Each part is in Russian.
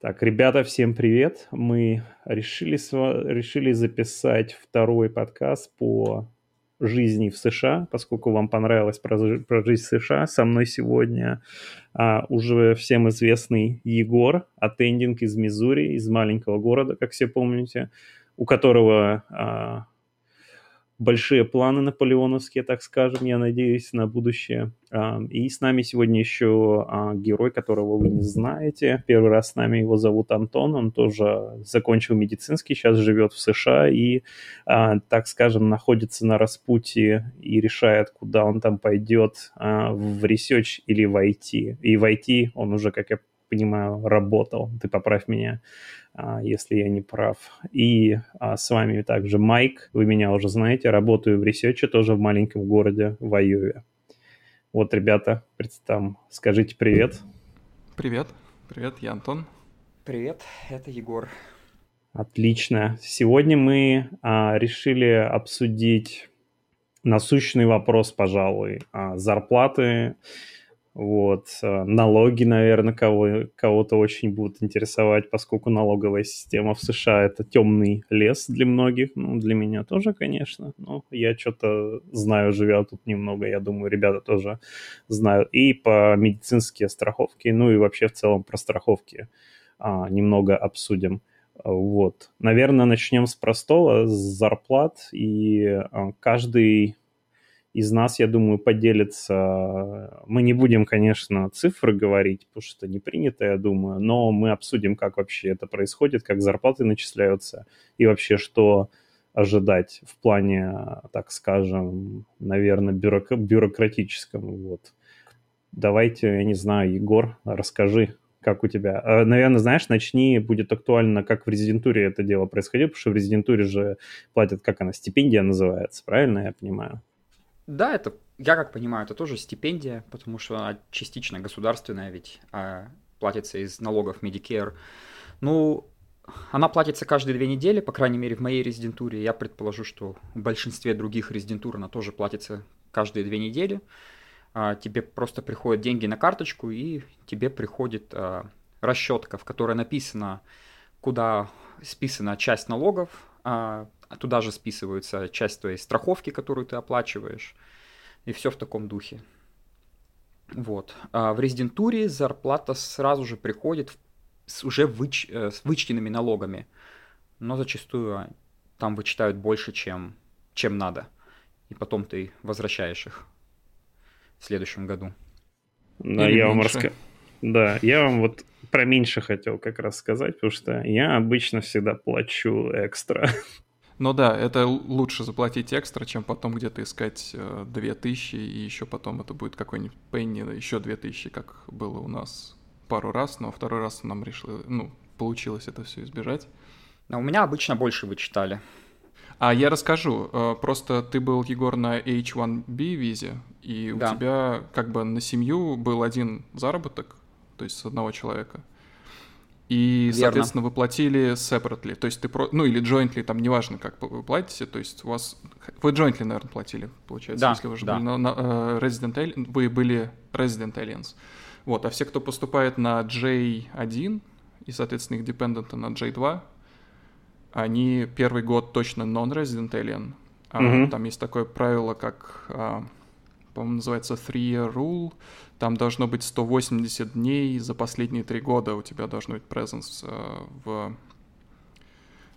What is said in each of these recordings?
Так, ребята, всем привет. Мы решили, решили записать второй подкаст по жизни в США, поскольку вам понравилось про, про жизнь в США. Со мной сегодня а, уже всем известный Егор, аттендинг из Миссури, из маленького города, как все помните, у которого а, большие планы наполеоновские, так скажем, я надеюсь, на будущее. И с нами сегодня еще а, герой, которого вы не знаете. Первый раз с нами его зовут Антон, он тоже закончил медицинский, сейчас живет в США и, а, так скажем, находится на распутье и решает, куда он там пойдет, а, в research или в IT. И в IT он уже, как я понимаю, работал. Ты поправь меня. А, если я не прав. И а, с вами также Майк, вы меня уже знаете, работаю в ресече, тоже в маленьком городе в Айове. Вот, ребята, там скажите привет. Привет, привет, я Антон. Привет, это Егор. Отлично. Сегодня мы а, решили обсудить насущный вопрос, пожалуй, а, зарплаты вот. Э, налоги, наверное, кого, кого-то очень будут интересовать, поскольку налоговая система в США – это темный лес для многих. Ну, для меня тоже, конечно. Но я что-то знаю, живя тут немного. Я думаю, ребята тоже знают. И по медицинские страховки, ну и вообще в целом про страховки а, немного обсудим. Вот. Наверное, начнем с простого, с зарплат. И а, каждый из нас, я думаю, поделится. Мы не будем, конечно, цифры говорить, потому что не принято, я думаю, но мы обсудим, как вообще это происходит, как зарплаты начисляются и вообще что ожидать в плане, так скажем, наверное, бюрок... бюрократическом. Вот. Давайте, я не знаю, Егор, расскажи, как у тебя. А, наверное, знаешь, начни, будет актуально, как в резидентуре это дело происходило, потому что в резидентуре же платят, как она, стипендия называется, правильно я понимаю? Да, это, я как понимаю, это тоже стипендия, потому что она частично государственная, ведь а, платится из налогов Medicare. Ну, она платится каждые две недели, по крайней мере, в моей резидентуре. Я предположу, что в большинстве других резидентур она тоже платится каждые две недели. А, тебе просто приходят деньги на карточку, и тебе приходит а, расчетка, в которой написано, куда списана часть налогов, а, туда же списываются часть твоей страховки, которую ты оплачиваешь, и все в таком духе. Вот. А в резидентуре зарплата сразу же приходит с уже выч... Э, с вычтенными налогами, но зачастую там вычитают больше, чем, чем надо, и потом ты возвращаешь их в следующем году. Да, Или я вам расскажу. Да, я вам вот про меньше хотел как раз сказать, потому что я обычно всегда плачу экстра. Ну да, это лучше заплатить экстра, чем потом где-то искать э, 2000, и еще потом это будет какой-нибудь пенни, еще 2000, как было у нас пару раз, но второй раз нам решили, ну, получилось это все избежать. А у меня обычно больше вычитали. А я расскажу. Э, просто ты был, Егор, на H1B визе, и да. у тебя как бы на семью был один заработок, то есть с одного человека. И, Верно. соответственно, вы платили separately, то есть ты, про... ну или jointly, там неважно, как вы платите, то есть у вас... Вы jointly, наверное, платили, получается, да, если вы же да. были на, на uh, resident alien, вы были resident aliens. Вот, а все, кто поступает на J1 и, соответственно, их депенденты на J2, они первый год точно non-resident alien. Mm-hmm. Там есть такое правило, как, а, по-моему, называется three-year rule, там должно быть 180 дней за последние три года у тебя должно быть presence э, в,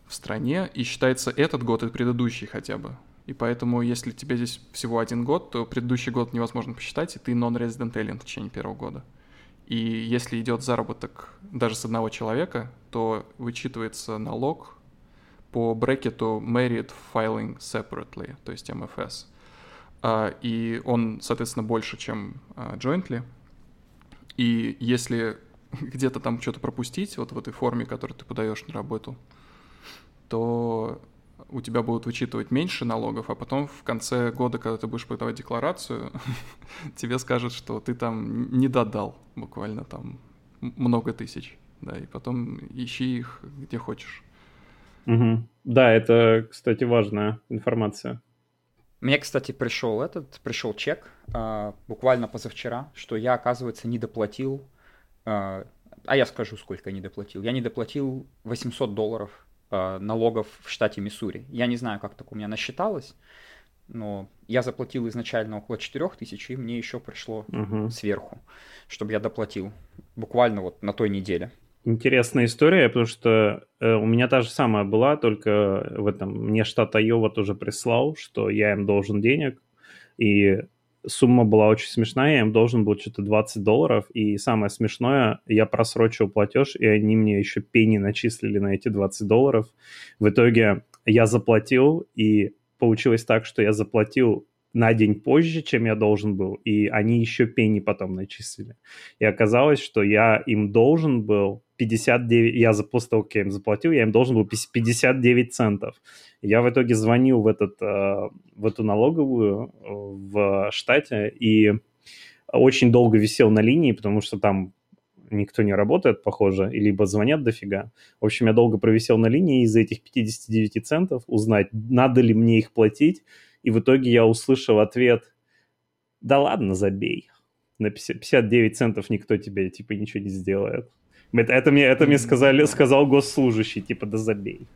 в стране, и считается этот год и предыдущий хотя бы. И поэтому, если тебе здесь всего один год, то предыдущий год невозможно посчитать, и ты non-resident alien в течение первого года. И если идет заработок даже с одного человека, то вычитывается налог по брекету Married Filing Separately, то есть MFS. А, и он, соответственно, больше, чем а, jointly. И если где-то там что-то пропустить, вот в этой форме, которую ты подаешь на работу, то у тебя будут вычитывать меньше налогов, а потом в конце года, когда ты будешь подавать декларацию, тебе скажут, что ты там не додал буквально там много тысяч, да, и потом ищи их где хочешь. Угу. Да, это, кстати, важная информация. Мне, кстати, пришел этот, пришел чек э, буквально позавчера, что я, оказывается, не доплатил э, а я скажу, сколько я не доплатил. Я не доплатил 800 долларов э, налогов в штате Миссури. Я не знаю, как так у меня насчиталось, но я заплатил изначально около 4000, и мне еще пришло угу. сверху, чтобы я доплатил. Буквально вот на той неделе. Интересная история, потому что э, у меня та же самая была, только в этом мне штат Айова тоже прислал, что я им должен денег, и сумма была очень смешная, я им должен был что-то 20 долларов, и самое смешное, я просрочил платеж, и они мне еще пени начислили на эти 20 долларов. В итоге я заплатил, и получилось так, что я заплатил на день позже, чем я должен был, и они еще пени потом начислили. И оказалось, что я им должен был 59, я за после того, как я им заплатил, я им должен был 59 центов. Я в итоге звонил в, этот, э, в эту налоговую в штате и очень долго висел на линии, потому что там никто не работает, похоже, либо звонят дофига. В общем, я долго провисел на линии из-за этих 59 центов, узнать, надо ли мне их платить, и в итоге я услышал ответ, да ладно, забей. На 59 центов никто тебе, типа, ничего не сделает. Это, это, мне, это мне сказали, сказал госслужащий, типа, да забей.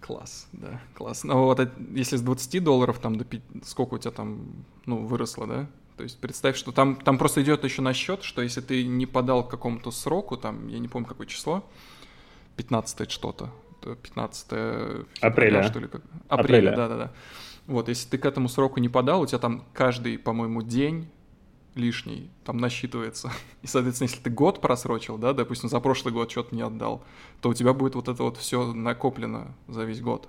Класс, да, класс. Ну вот если с 20 долларов там до 5, сколько у тебя там, ну, выросло, да? То есть представь, что там, там просто идет еще на счет, что если ты не подал к какому-то сроку, там, я не помню, какое число, 15 что-то, 15 февраля, апреля, что ли? Как... Апреля, да-да-да. Вот, если ты к этому сроку не подал, у тебя там каждый, по-моему, день лишний там насчитывается. И, соответственно, если ты год просрочил, да, допустим, за прошлый год что-то не отдал, то у тебя будет вот это вот все накоплено за весь год.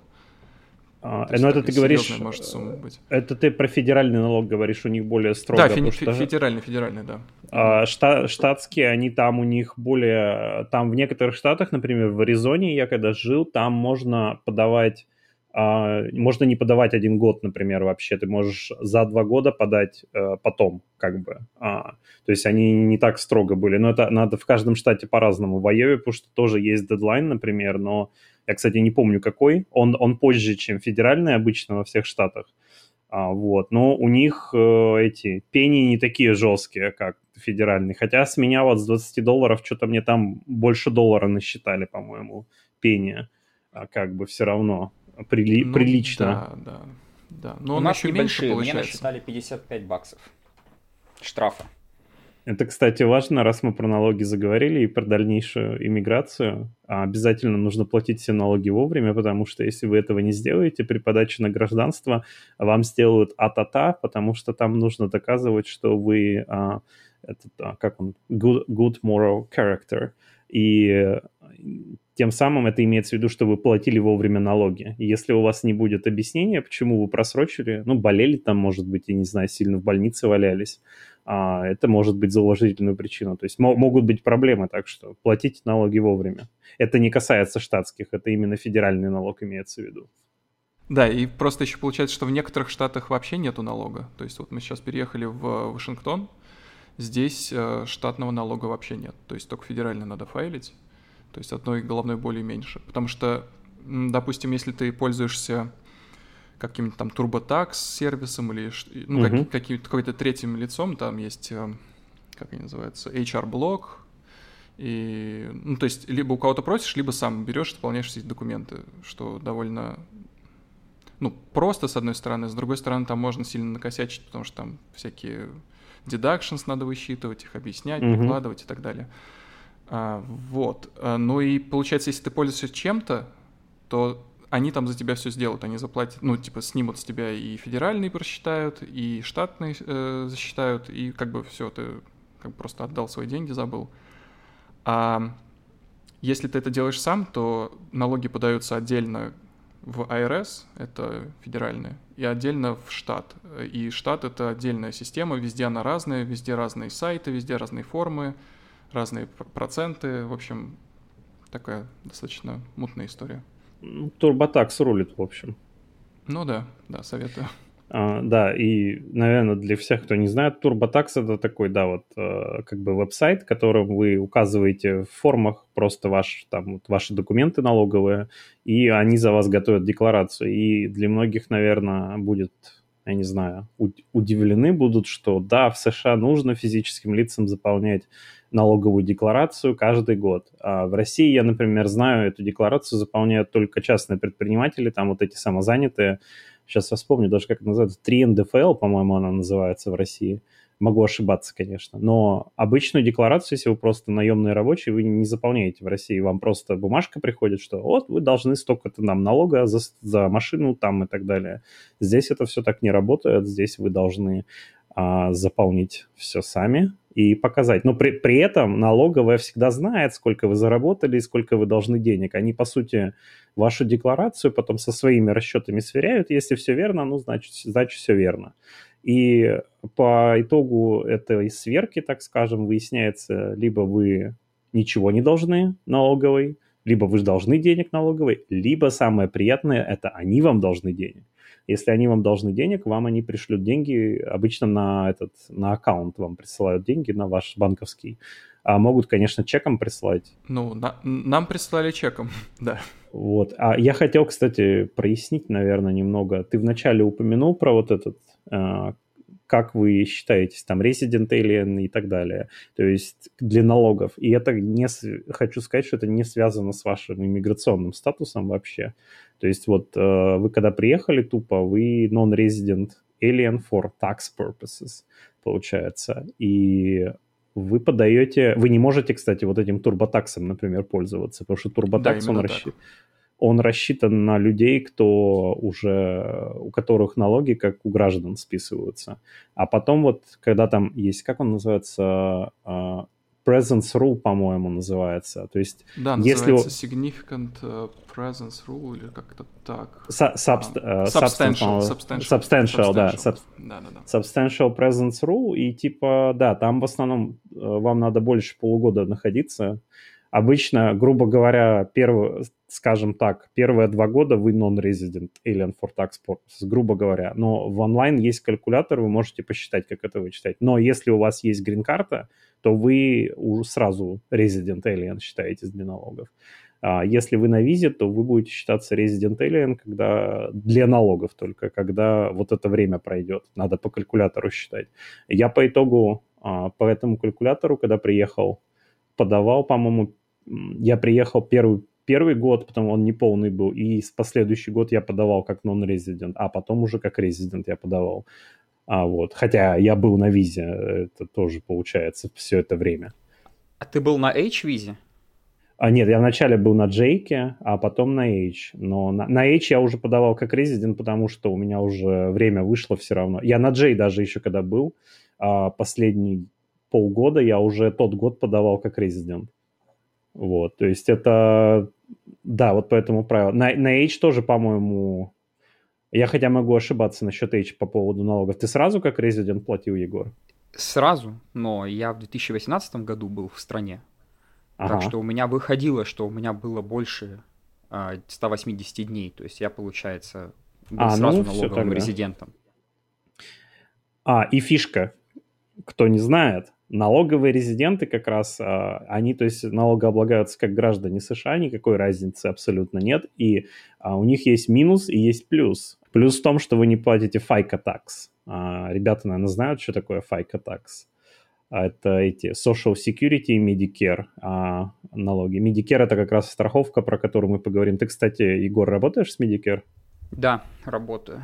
А, но это ты говоришь, может сумма быть. это ты про федеральный налог говоришь, у них более строго. Да, фи- что, федеральный, федеральный, да. А, шта- штатские, они там у них более, там в некоторых штатах, например, в Аризоне я когда жил, там можно подавать можно не подавать один год, например, вообще. Ты можешь за два года подать э, потом, как бы. А, то есть они не так строго были. Но это надо в каждом штате по-разному. В Айове, потому что тоже есть дедлайн, например, но я, кстати, не помню какой. Он, он позже, чем федеральный обычно во всех штатах. А, вот. Но у них э, эти пени не такие жесткие, как федеральный. Хотя с меня вот с 20 долларов что-то мне там больше доллара насчитали, по-моему, пени. А, как бы все равно прили- ну, прилично. Да, да, да. Но У нас еще меньше получается. Мне насчитали 55 баксов штрафа. Это, кстати, важно, раз мы про налоги заговорили и про дальнейшую иммиграцию. А обязательно нужно платить все налоги вовремя, потому что если вы этого не сделаете, при подаче на гражданство вам сделают а-та-та, потому что там нужно доказывать, что вы, а, этот, а, как он, good, good moral character. И тем самым это имеется в виду, что вы платили вовремя налоги. И если у вас не будет объяснения, почему вы просрочили, ну, болели там, может быть, я не знаю, сильно в больнице валялись, а, это может быть за уважительную причину. То есть могут быть проблемы, так что платите налоги вовремя. Это не касается штатских, это именно федеральный налог имеется в виду. Да, и просто еще получается, что в некоторых штатах вообще нету налога. То есть вот мы сейчас переехали в Вашингтон, здесь э, штатного налога вообще нет. То есть только федерально надо файлить. То есть одной головной боли меньше. Потому что, допустим, если ты пользуешься каким-то там TurboTax сервисом или ну, uh-huh. как, каким-то, какой-то третьим лицом, там есть, э, как они называются, HR-блок, и, ну, то есть, либо у кого-то просишь, либо сам берешь, заполняешь все эти документы, что довольно, ну, просто, с одной стороны, с другой стороны, там можно сильно накосячить, потому что там всякие deductions надо высчитывать, их объяснять, uh-huh. прикладывать и так далее. А, вот. А, ну и получается, если ты пользуешься чем-то, то они там за тебя все сделают, они заплатят, ну, типа, снимут с тебя и федеральный просчитают, и штатный э, засчитают, и как бы все, ты как бы просто отдал свои деньги, забыл. А если ты это делаешь сам, то налоги подаются отдельно в АРС, это федеральные, и отдельно в штат. И штат — это отдельная система, везде она разная, везде разные сайты, везде разные формы, разные проценты. В общем, такая достаточно мутная история. Турботакс рулит, в общем. Ну да, да, советую. А, да, и, наверное, для всех, кто не знает, TurboTax это такой, да, вот э, как бы веб-сайт, которым вы указываете в формах просто ваш, там, вот ваши документы налоговые, и они за вас готовят декларацию. И для многих, наверное, будет я не знаю, удивлены будут, что да, в США нужно физическим лицам заполнять налоговую декларацию каждый год. А в России я, например, знаю, эту декларацию заполняют только частные предприниматели, там вот эти самозанятые. Сейчас я вспомню даже, как это называется, 3 НДФЛ, по-моему, она называется в России. Могу ошибаться, конечно. Но обычную декларацию, если вы просто наемный рабочий, вы не заполняете в России. Вам просто бумажка приходит, что вот вы должны столько-то нам налога за, за машину там и так далее. Здесь это все так не работает. Здесь вы должны а, заполнить все сами и показать. Но при, при этом налоговая всегда знает, сколько вы заработали и сколько вы должны денег. Они, по сути, вашу декларацию потом со своими расчетами сверяют. Если все верно, ну, значит, значит все верно. И по итогу этой сверки, так скажем, выясняется, либо вы ничего не должны налоговой, либо вы должны денег налоговой, либо самое приятное – это они вам должны денег. Если они вам должны денег, вам они пришлют деньги, обычно на этот, на аккаунт вам присылают деньги, на ваш банковский. А могут, конечно, чеком прислать. Ну, на, нам прислали чеком, да. Вот. А я хотел, кстати, прояснить, наверное, немного. Ты вначале упомянул про вот этот, э, как вы считаетесь, там, resident alien и так далее. То есть для налогов. И это не... Хочу сказать, что это не связано с вашим иммиграционным статусом вообще. То есть вот э, вы когда приехали тупо, вы non-resident alien for tax purposes, получается. И вы подаете... Вы не можете, кстати, вот этим турботаксом, например, пользоваться, потому что турботакс, да, он, расщ... он рассчитан на людей, кто уже... у которых налоги, как у граждан, списываются. А потом вот, когда там есть, как он называется, а, presence rule, по-моему, называется. То есть, да, если называется significant э, presence rule или как-то так. Su- subst- uh, substantial, substantial, substantial, да, sub- да, да, да. Substantial presence rule и типа, да, там в основном э, вам надо больше полугода находиться. Обычно, грубо говоря, первый, скажем так, первые два года вы non-resident alien for tax purposes, грубо говоря. Но в онлайн есть калькулятор, вы можете посчитать, как это вычитать. Но если у вас есть грин-карта, то вы сразу resident alien считаетесь для налогов. А если вы на визе, то вы будете считаться resident alien, когда для налогов только, когда вот это время пройдет. Надо по калькулятору считать. Я по итогу, а, по этому калькулятору, когда приехал, подавал, по-моему, я приехал первый, первый год, потом он не полный был, и последующий год я подавал как non-resident, а потом уже как resident я подавал. А вот, хотя я был на визе, это тоже получается все это время. А ты был на H-визе? А, нет, я вначале был на Джейке, а потом на H. Но на, на H я уже подавал как резидент, потому что у меня уже время вышло все равно. Я на Джей даже еще когда был, а последний полгода я уже тот год подавал как резидент. Вот, то есть это, да, вот по этому правилу. На, на H тоже, по-моему, я хотя могу ошибаться насчет H по поводу налогов. Ты сразу как резидент платил, Егор? Сразу, но я в 2018 году был в стране. Ага. Так что у меня выходило, что у меня было больше а, 180 дней. То есть я, получается, был а, сразу ну, налоговым резидентом. А, и фишка, кто не знает, налоговые резиденты как раз, а, они, то есть, налогооблагаются как граждане США, никакой разницы абсолютно нет, и а, у них есть минус и есть плюс. Плюс в том, что вы не платите FICA tax. А, ребята, наверное, знают, что такое FICA tax. Это эти Social Security и Medicare а, налоги. Medicare это как раз страховка, про которую мы поговорим. Ты, кстати, Егор, работаешь с Medicare? Да, работаю.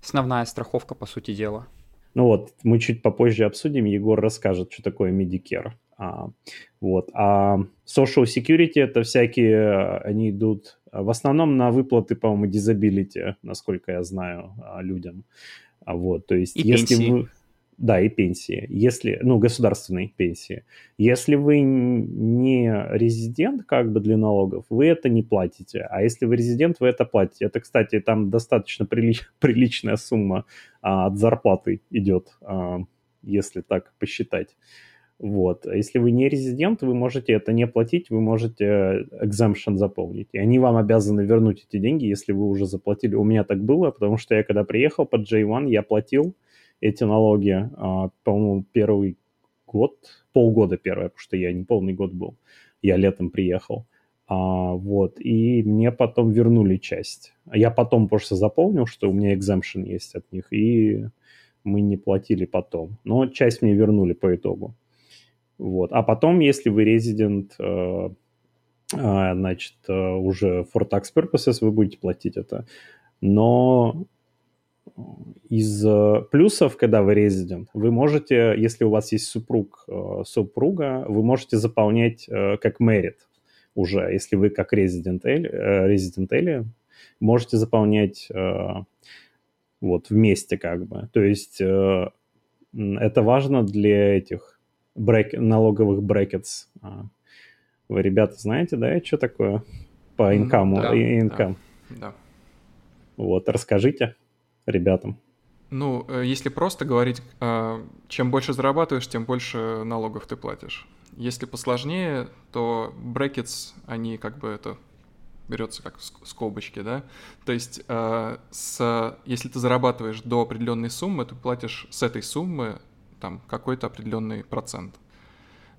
Основная страховка, по сути дела. Ну вот, мы чуть попозже обсудим, Егор расскажет, что такое Medicare. А, вот. А Social Security это всякие, они идут в основном на выплаты, по-моему, disability, насколько я знаю, а, людям. А вот, то есть, и если пенсии. вы... Да, и пенсии. Если, ну, государственные пенсии. Если вы не резидент, как бы для налогов, вы это не платите. А если вы резидент, вы это платите. Это, кстати, там достаточно прилич, приличная сумма а, от зарплаты идет, а, если так посчитать. Вот. А если вы не резидент, вы можете это не платить, вы можете exemption заполнить. И они вам обязаны вернуть эти деньги, если вы уже заплатили. У меня так было, потому что я когда приехал под J1, я платил эти налоги, а, по-моему, первый год, полгода первое, потому что я не полный год был. Я летом приехал. А, вот, и мне потом вернули часть. Я потом просто заполнил, что у меня exemption есть от них, и мы не платили потом. Но часть мне вернули по итогу. Вот. А потом, если вы резидент, э, э, значит, э, уже for tax purposes вы будете платить это. Но из плюсов, когда вы резидент, вы можете, если у вас есть супруг, супруга, вы можете заполнять как merit уже, если вы как резидент Элли, можете заполнять вот вместе как бы. То есть это важно для этих брек... налоговых брекетс. А, вы, ребята, знаете, да, что такое по инкаму? Да, инкам. Да, да. Вот, расскажите ребятам. Ну, э, если просто говорить, а, чем больше зарабатываешь, тем больше налогов ты платишь. Если посложнее, то брекетс, они как бы это берется как скобочки, да. То есть, э, с, если ты зарабатываешь до определенной суммы, ты платишь с этой суммы там какой-то определенный процент.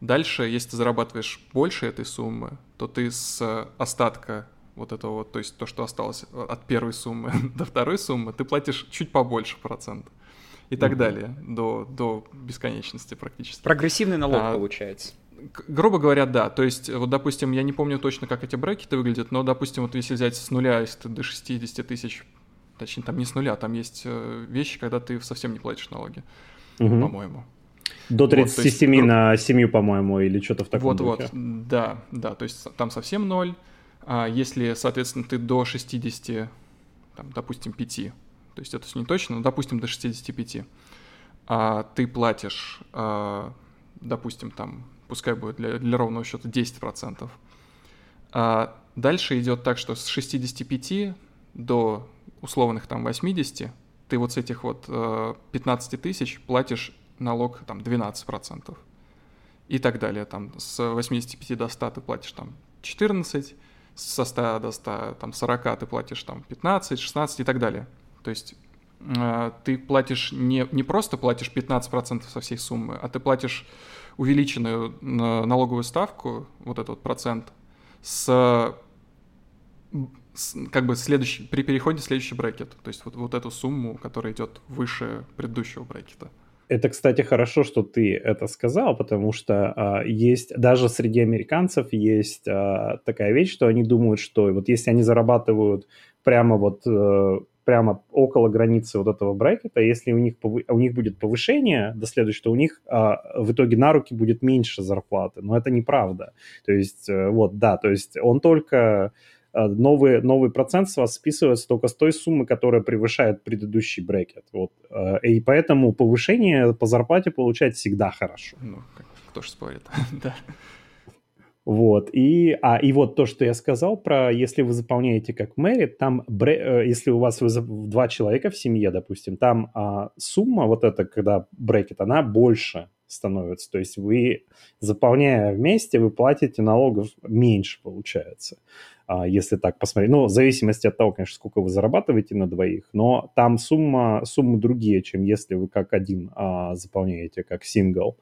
Дальше, если ты зарабатываешь больше этой суммы, то ты с остатка вот этого вот, то есть то, что осталось от первой суммы до второй суммы, ты платишь чуть побольше процент. И так mm-hmm. далее, до, до бесконечности практически. Прогрессивный налог а, получается. Грубо говоря, да. То есть, вот, допустим, я не помню точно, как эти брекеты выглядят, но, допустим, вот если взять с нуля, если ты до 60 тысяч, точнее, там не с нуля, там есть э, вещи, когда ты совсем не платишь налоги угу. по-моему. До 37 вот, есть, на семью, по-моему, или что-то в таком Вот-вот, да, да, то есть там совсем ноль. А если, соответственно, ты до 60, там, допустим, 5, то есть это не точно, но, допустим, до 65, а ты платишь, а, допустим, там, пускай будет для, для ровного счета 10%. А дальше идет так, что с 65 до условных там 80 ты вот с этих вот 15 э, тысяч платишь налог там 12%. И так далее. Там с 85 до 100 ты платишь там 14, со 100 до 100, там 40 ты платишь там 15, 16 и так далее. То есть э, ты платишь не, не просто платишь 15% со всей суммы, а ты платишь увеличенную налоговую ставку, вот этот вот процент, с как бы следующий, при переходе в следующий брекет. То есть вот, вот эту сумму, которая идет выше предыдущего брекета. Это, кстати, хорошо, что ты это сказал, потому что а, есть даже среди американцев есть а, такая вещь, что они думают, что вот если они зарабатывают прямо вот а, прямо около границы вот этого брекета, если у них у них будет повышение до следующего, то у них а, в итоге на руки будет меньше зарплаты, но это неправда. То есть э, вот да, то есть он только Э, новый, новый процент с вас списывается только с той суммы, которая превышает предыдущий брекет. Вот. Э, и поэтому повышение по зарплате получать всегда хорошо. Ну, кто же спорит, да. Вот, и, а, и вот то, что я сказал про, если вы заполняете как мэрит, там, бре, э, если у вас два человека в семье, допустим, там а, сумма вот эта, когда брекет, она больше становится. То есть вы, заполняя вместе, вы платите налогов меньше, получается. А, если так посмотреть. Ну, в зависимости от того, конечно, сколько вы зарабатываете на двоих, но там сумма, суммы другие, чем если вы как один а, заполняете, как сингл.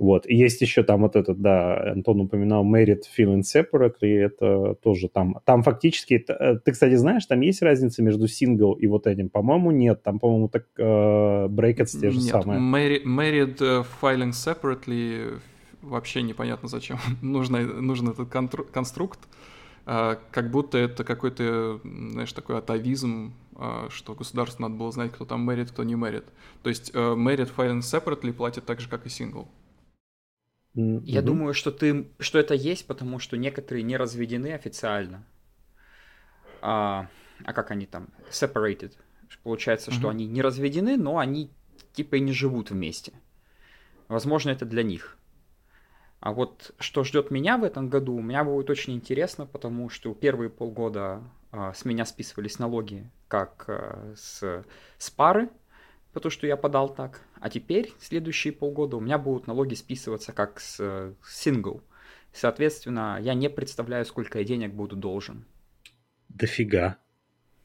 Вот. И есть еще там вот этот, да, Антон упоминал Merit Feeling Separately, это тоже там, там фактически, э, ты, кстати, знаешь, там есть разница между сингл и вот этим? По-моему, нет, там, по-моему, так uh, brackets те же нет, самые. Married, э, Filing Separately вообще непонятно зачем. нужно, нужен этот конструкт, как будто это какой-то, знаешь, такой атовизм, а, что государству надо было знать, кто там мэрит, кто не мэрит. То есть мэрит filing separately платит так же, как и сингл. Я mm-hmm. думаю, что ты, что это есть, потому что некоторые не разведены официально. А, а как они там? Separated. Получается, mm-hmm. что они не разведены, но они типа и не живут вместе. Возможно, это для них. А вот что ждет меня в этом году, у меня будет очень интересно, потому что первые полгода а, с меня списывались налоги как а, с, с пары, потому что я подал так. А теперь следующие полгода у меня будут налоги списываться как с сингл. Соответственно, я не представляю, сколько я денег буду должен. Дофига.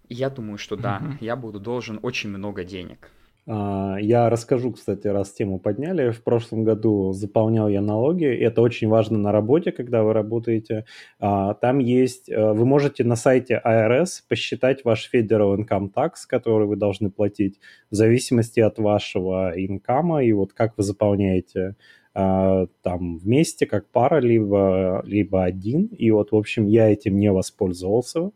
Я думаю, что да, я буду должен очень много денег. А, я расскажу, кстати, раз тему подняли. В прошлом году заполнял я налоги. Это очень важно на работе, когда вы работаете. А, там есть... Э, вы можете на сайте IRS посчитать ваш Federal Income Tax, который вы должны платить в зависимости от вашего инкама и вот как вы заполняете а, там вместе, как пара, либо, либо один. И вот, в общем, я этим не воспользовался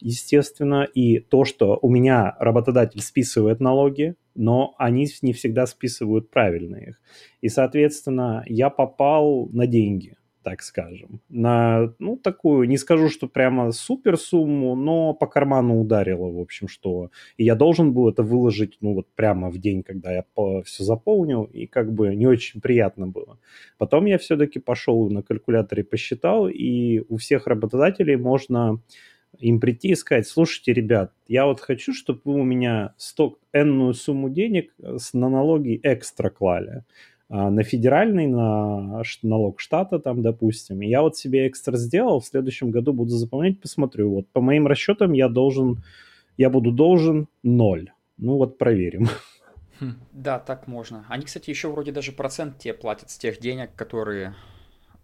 естественно, и то, что у меня работодатель списывает налоги, но они не всегда списывают правильно их. И, соответственно, я попал на деньги, так скажем. На, ну, такую, не скажу, что прямо супер сумму, но по карману ударило, в общем, что... И я должен был это выложить, ну, вот прямо в день, когда я все заполнил, и как бы не очень приятно было. Потом я все-таки пошел на калькуляторе, посчитал, и у всех работодателей можно им прийти и сказать, слушайте, ребят, я вот хочу, чтобы вы у меня сток, энную сумму денег на налоги экстра клали. А на федеральный, на налог штата там, допустим. Я вот себе экстра сделал, в следующем году буду заполнять, посмотрю. Вот по моим расчетам я должен, я буду должен ноль. Ну вот проверим. Хм. Да, так можно. Они, кстати, еще вроде даже процент тебе платят с тех денег, которые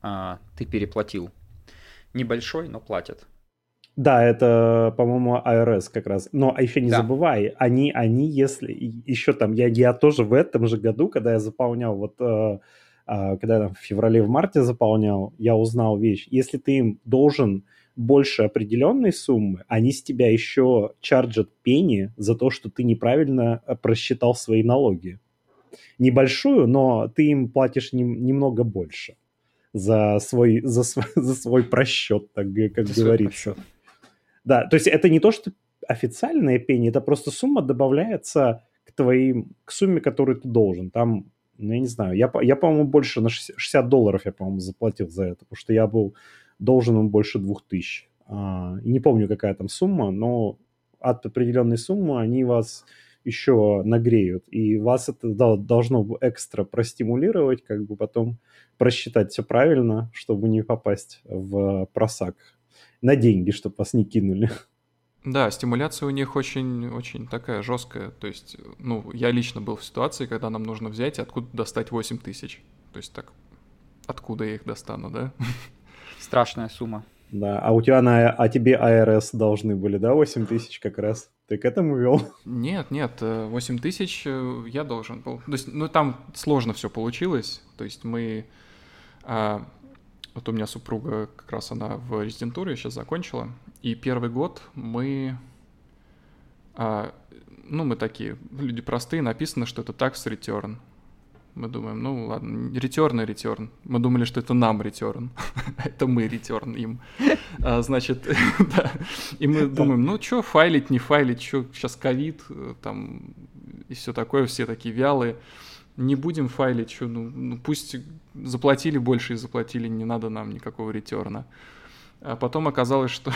а, ты переплатил. Небольшой, но платят. Да, это, по-моему, IRS как раз. Но еще не да. забывай, они, они, если еще там, я, я тоже в этом же году, когда я заполнял, вот, э, э, когда я в феврале, в марте заполнял, я узнал вещь. Если ты им должен больше определенной суммы, они с тебя еще чарджат пени за то, что ты неправильно э, просчитал свои налоги. Небольшую, но ты им платишь нем, немного больше за свой, за свой, за свой просчет, так как за говорится. Да, то есть это не то, что официальная пени, это просто сумма добавляется к твоим, к сумме, которую ты должен. Там, ну, я не знаю, я, я по-моему, больше на 60 долларов я, по-моему, заплатил за это, потому что я был должен им больше 2000. А, не помню, какая там сумма, но от определенной суммы они вас еще нагреют, и вас это должно экстра простимулировать, как бы потом просчитать все правильно, чтобы не попасть в просак на деньги, чтобы вас не кинули. Да, стимуляция у них очень, очень такая жесткая. То есть, ну, я лично был в ситуации, когда нам нужно взять и откуда достать 8 тысяч. То есть так, откуда я их достану, да? Страшная сумма. Да, а у тебя на, а тебе АРС должны были, да, 8 тысяч как раз? Ты к этому вел? Нет, нет, 8 тысяч э, я должен был. То есть, ну, там сложно все получилось. То есть мы а, вот у меня супруга, как раз она в резидентуре сейчас закончила, и первый год мы, а, ну, мы такие, люди простые, написано, что это tax return. Мы думаем, ну ладно, return и return. Мы думали, что это нам return, это мы return им. А, значит, да. И мы думаем, ну что, файлить, не файлить, что сейчас ковид, э, там, и все такое, все такие вялые не будем файлить, что, ну, ну пусть заплатили больше и заплатили, не надо нам никакого ретерна. А потом оказалось, что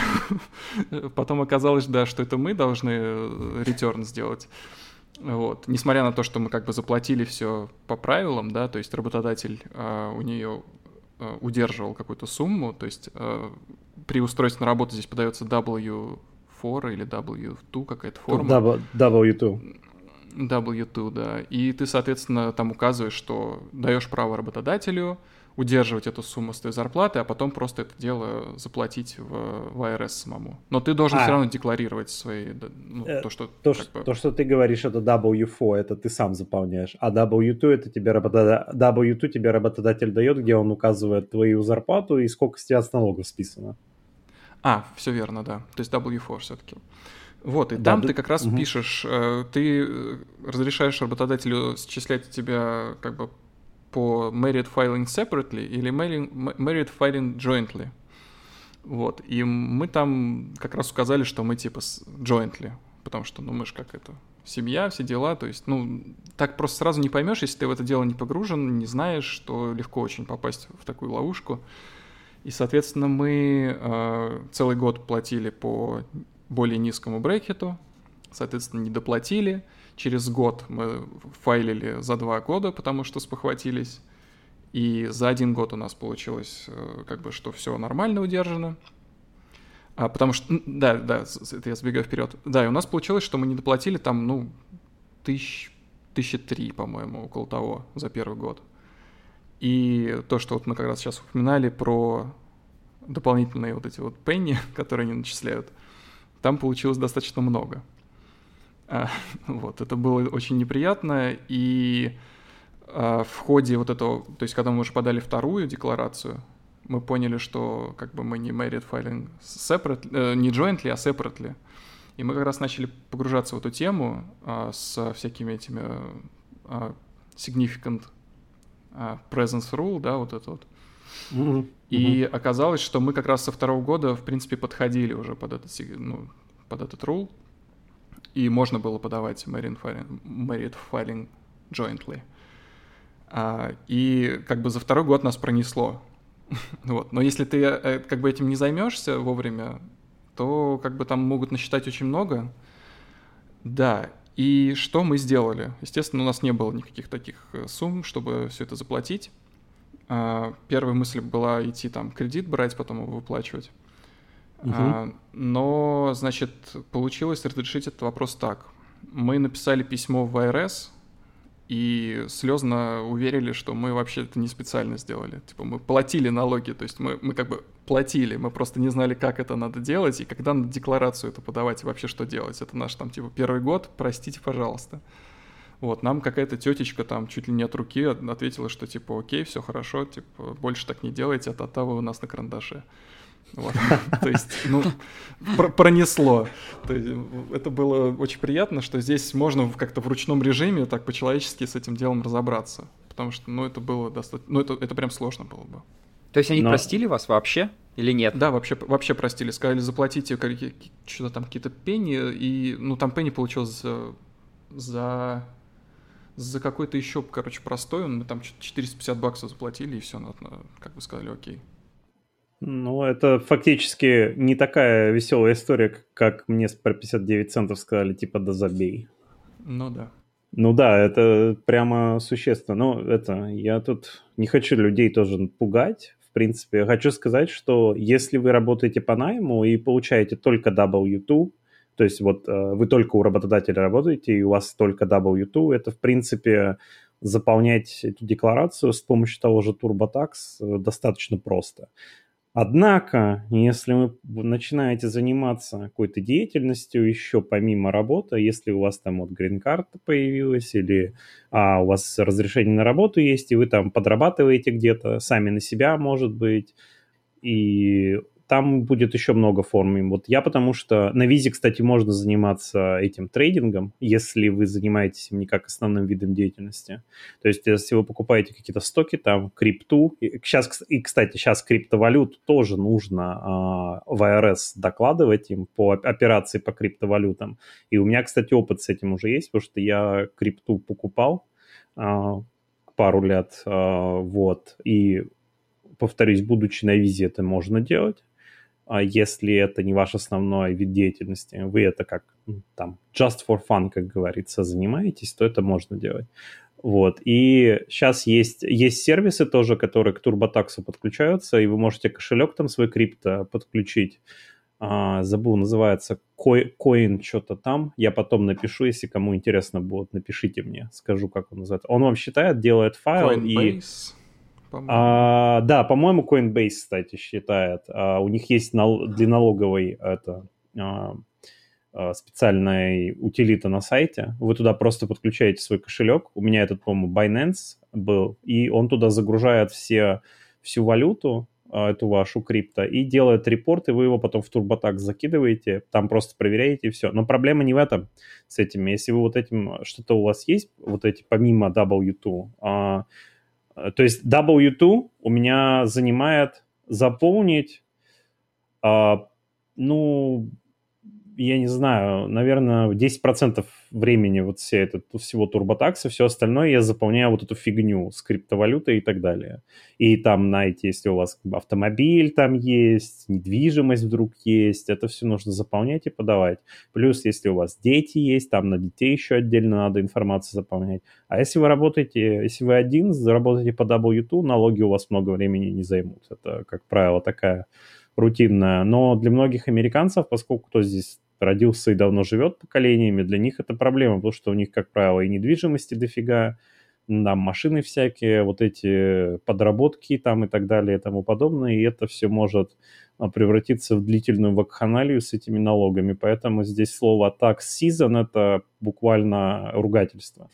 потом оказалось, да, что это мы должны э, ретерн сделать. Вот. Несмотря на то, что мы как бы заплатили все по правилам, да, то есть работодатель а, у нее а, удерживал какую-то сумму, то есть а, при устройстве на работу здесь подается W4 или W2 какая-то форма. W2. W2, да. И ты, соответственно, там указываешь, что даешь право работодателю удерживать эту сумму с твоей зарплаты, а потом просто это дело заплатить в, в АРС самому. Но ты должен а. все равно декларировать свои, ну, э, то, что... То, что, бы... то, что ты говоришь, это W4, это ты сам заполняешь, а W2 это тебе, работодатель, W2 тебе работодатель дает, где он указывает твою зарплату и сколько с тебя с налогов списано. А, все верно, да. То есть W4 все-таки. Вот, и да, там да, ты как раз угу. пишешь, э, ты э, разрешаешь работодателю счислять тебя как бы по married filing separately или married filing jointly. Вот, и мы там как раз указали, что мы типа jointly, потому что, ну, мы же как это, семья, все дела, то есть, ну, так просто сразу не поймешь, если ты в это дело не погружен, не знаешь, что легко очень попасть в такую ловушку. И, соответственно, мы э, целый год платили по более низкому брекету, соответственно, не доплатили. Через год мы файлили за два года, потому что спохватились. И за один год у нас получилось, э, как бы, что все нормально удержано. А, потому что, да, да, это я сбегаю вперед. Да, и у нас получилось, что мы не доплатили там, ну, тысяч тысячи три, по-моему, около того, за первый год. И то, что вот мы как раз сейчас упоминали про дополнительные вот эти вот пенни, которые они начисляют, там получилось достаточно много. А, вот, это было очень неприятно, и а, в ходе вот этого, то есть когда мы уже подали вторую декларацию, мы поняли, что как бы мы не married filing separate, э, не jointly, а separately. И мы как раз начали погружаться в эту тему с всякими этими significant presence rule, да, вот это вот. Mm-hmm. И mm-hmm. оказалось, что мы как раз со второго года, в принципе, подходили уже под этот, ну, под этот rule, и можно было подавать married filing, married filing jointly. А, и как бы за второй год нас пронесло. вот. Но если ты э, как бы этим не займешься вовремя, то как бы там могут насчитать очень много. Да, и что мы сделали? Естественно, у нас не было никаких таких э, сумм, чтобы все это заплатить. А, первая мысль была идти там кредит брать, потом его выплачивать. Угу. А, но, значит, получилось разрешить этот вопрос так. Мы написали письмо в ВРС, и слезно уверили, что мы вообще это не специально сделали. Типа мы платили налоги, то есть мы, мы как бы платили, мы просто не знали, как это надо делать, и когда надо декларацию это подавать, и вообще что делать. Это наш там типа первый год, простите, пожалуйста. Вот, нам какая-то тетечка там чуть ли не от руки ответила, что типа окей, все хорошо, типа больше так не делайте, а та вы у нас на карандаше. Вот. То есть, ну, пронесло. То есть, это было очень приятно, что здесь можно как-то в ручном режиме так по-человечески с этим делом разобраться. Потому что, ну, это было достаточно... Ну, это, это прям сложно было бы. То есть они Но... простили вас вообще или нет? Да, вообще, вообще простили. Сказали, заплатите что-то там какие-то пенни, и, ну, там пенни получилось за, за, за какой-то еще, короче, простой, мы там 450 баксов заплатили, и все, как бы сказали, окей. Ну, это фактически не такая веселая история, как мне про 59 центов сказали, типа, да забей. Ну да. Ну да, это прямо существенно. Но это, я тут не хочу людей тоже пугать. В принципе, хочу сказать, что если вы работаете по найму и получаете только W2, то есть вот э, вы только у работодателя работаете, и у вас только W2, это, в принципе, заполнять эту декларацию с помощью того же TurboTax э, достаточно просто. Однако, если вы начинаете заниматься какой-то деятельностью еще помимо работы, если у вас там вот грин-карта появилась или а, у вас разрешение на работу есть, и вы там подрабатываете где-то сами на себя, может быть, и там будет еще много форм. Вот я потому что на визе, кстати, можно заниматься этим трейдингом, если вы занимаетесь им не как основным видом деятельности. То есть, если вы покупаете какие-то стоки, там, крипту, и сейчас, и, кстати, сейчас криптовалюту тоже нужно а, в АРС докладывать им по операции по криптовалютам. И у меня, кстати, опыт с этим уже есть, потому что я крипту покупал а, пару лет, а, вот, и повторюсь, будучи на визе, это можно делать. А если это не ваш основной вид деятельности, вы это как там just for fun, как говорится, занимаетесь, то это можно делать. Вот. И сейчас есть, есть сервисы тоже, которые к TurboTax подключаются, и вы можете кошелек там свой крипто подключить. А, забыл, называется Coin что-то там. Я потом напишу, если кому интересно будет, напишите мне, скажу, как он называется. Он вам считает, делает файл Coinbase. и а, да, по-моему, Coinbase, кстати, считает. А, у них есть нал- для налоговой это, а, а, специальная утилита на сайте. Вы туда просто подключаете свой кошелек. У меня этот, по-моему, Binance был. И он туда загружает все, всю валюту, а, эту вашу крипто, и делает репорт, и вы его потом в TurboTax закидываете, там просто проверяете и все. Но проблема не в этом с этим. Если вы вот этим, что-то у вас есть, вот эти помимо W2, Э, то есть W2 у меня занимает заполнить, а, ну, я не знаю, наверное, 10% времени вот все это, всего турботакса, все остальное я заполняю вот эту фигню с криптовалютой и так далее. И там, знаете, если у вас автомобиль там есть, недвижимость вдруг есть, это все нужно заполнять и подавать. Плюс, если у вас дети есть, там на детей еще отдельно надо информацию заполнять. А если вы работаете, если вы один, заработаете по W2, налоги у вас много времени не займут. Это, как правило, такая рутинная. Но для многих американцев, поскольку кто здесь родился и давно живет поколениями, для них это проблема, потому что у них, как правило, и недвижимости дофига, там машины всякие, вот эти подработки там и так далее и тому подобное, и это все может а, превратиться в длительную вакханалию с этими налогами. Поэтому здесь слово tax season – это буквально ругательство.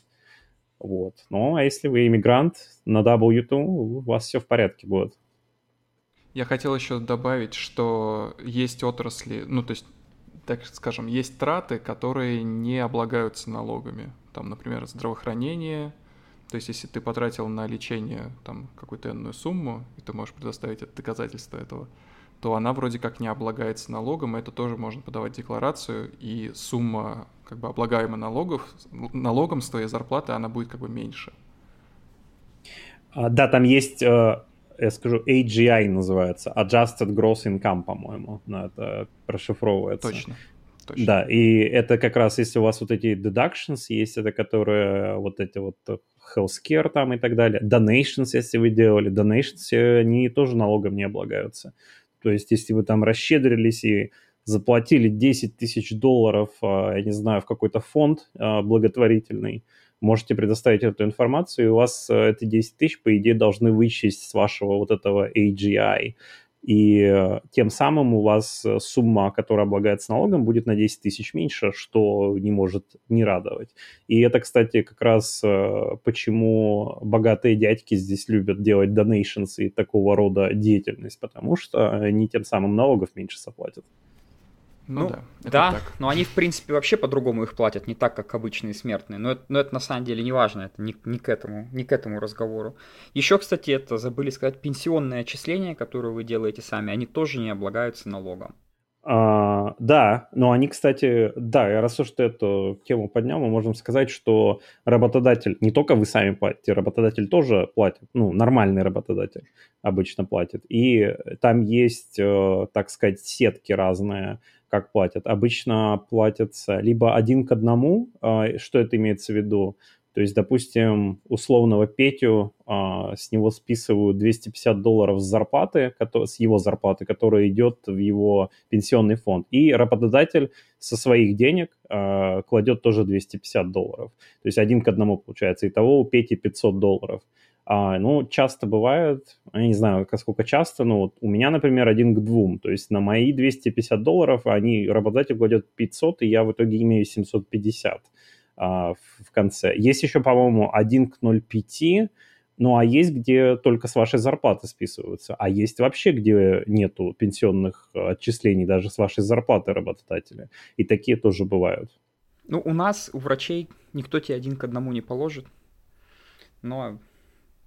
Вот. Ну, а если вы иммигрант на W2, у вас все в порядке будет. Я хотел еще добавить, что есть отрасли, ну, то есть, так скажем, есть траты, которые не облагаются налогами. Там, например, здравоохранение, то есть, если ты потратил на лечение там какую-то энную сумму, и ты можешь предоставить это доказательство этого, то она вроде как не облагается налогом, и это тоже можно подавать декларацию, и сумма как бы облагаемая налогов, налогом с твоей зарплаты, она будет как бы меньше. А, да, там есть, э, я скажу, AGI называется, Adjusted Gross Income, по-моему, но это прошифровывается. Точно. Точно. Да, и это как раз, если у вас вот эти deductions есть, это которые вот эти вот healthcare там и так далее, donations, если вы делали, donations, они тоже налогом не облагаются. То есть, если вы там расщедрились и заплатили 10 тысяч долларов, а, я не знаю, в какой-то фонд а, благотворительный, можете предоставить эту информацию, и у вас э, эти 10 тысяч, по идее, должны вычесть с вашего вот этого AGI и э, тем самым у вас э, сумма, которая облагается налогом, будет на 10 тысяч меньше, что не может не радовать. И это, кстати, как раз почему богатые дядьки здесь любят делать donations и такого рода деятельность, потому что они тем самым налогов меньше заплатят. Ну, ну да, да так. но они, в принципе, вообще по-другому их платят, не так, как обычные смертные. Но это, но это на самом деле не важно, это не, не, к этому, не к этому разговору. Еще, кстати, это забыли сказать, пенсионные отчисления, которые вы делаете сами, они тоже не облагаются налогом. А, да, но они, кстати, да, раз уж ты эту тему поднял, мы можем сказать, что работодатель, не только вы сами платите, работодатель тоже платит, ну, нормальный работодатель обычно платит. И там есть, э, так сказать, сетки разные, как платят? Обычно платятся либо один к одному, а, что это имеется в виду? То есть, допустим, условного Петю, а, с него списывают 250 долларов с зарплаты, с его зарплаты, которая идет в его пенсионный фонд. И работодатель со своих денег а, кладет тоже 250 долларов. То есть один к одному получается. Итого у Пети 500 долларов. А, ну, часто бывает, я не знаю, сколько часто, но вот у меня, например, один к двум. То есть на мои 250 долларов они, работодатель кладет 500, и я в итоге имею 750 а, в конце. Есть еще, по-моему, один к 0,5, ну, а есть, где только с вашей зарплаты списываются, а есть вообще, где нету пенсионных отчислений даже с вашей зарплаты работодателя. И такие тоже бывают. Ну, у нас, у врачей, никто тебе один к одному не положит, но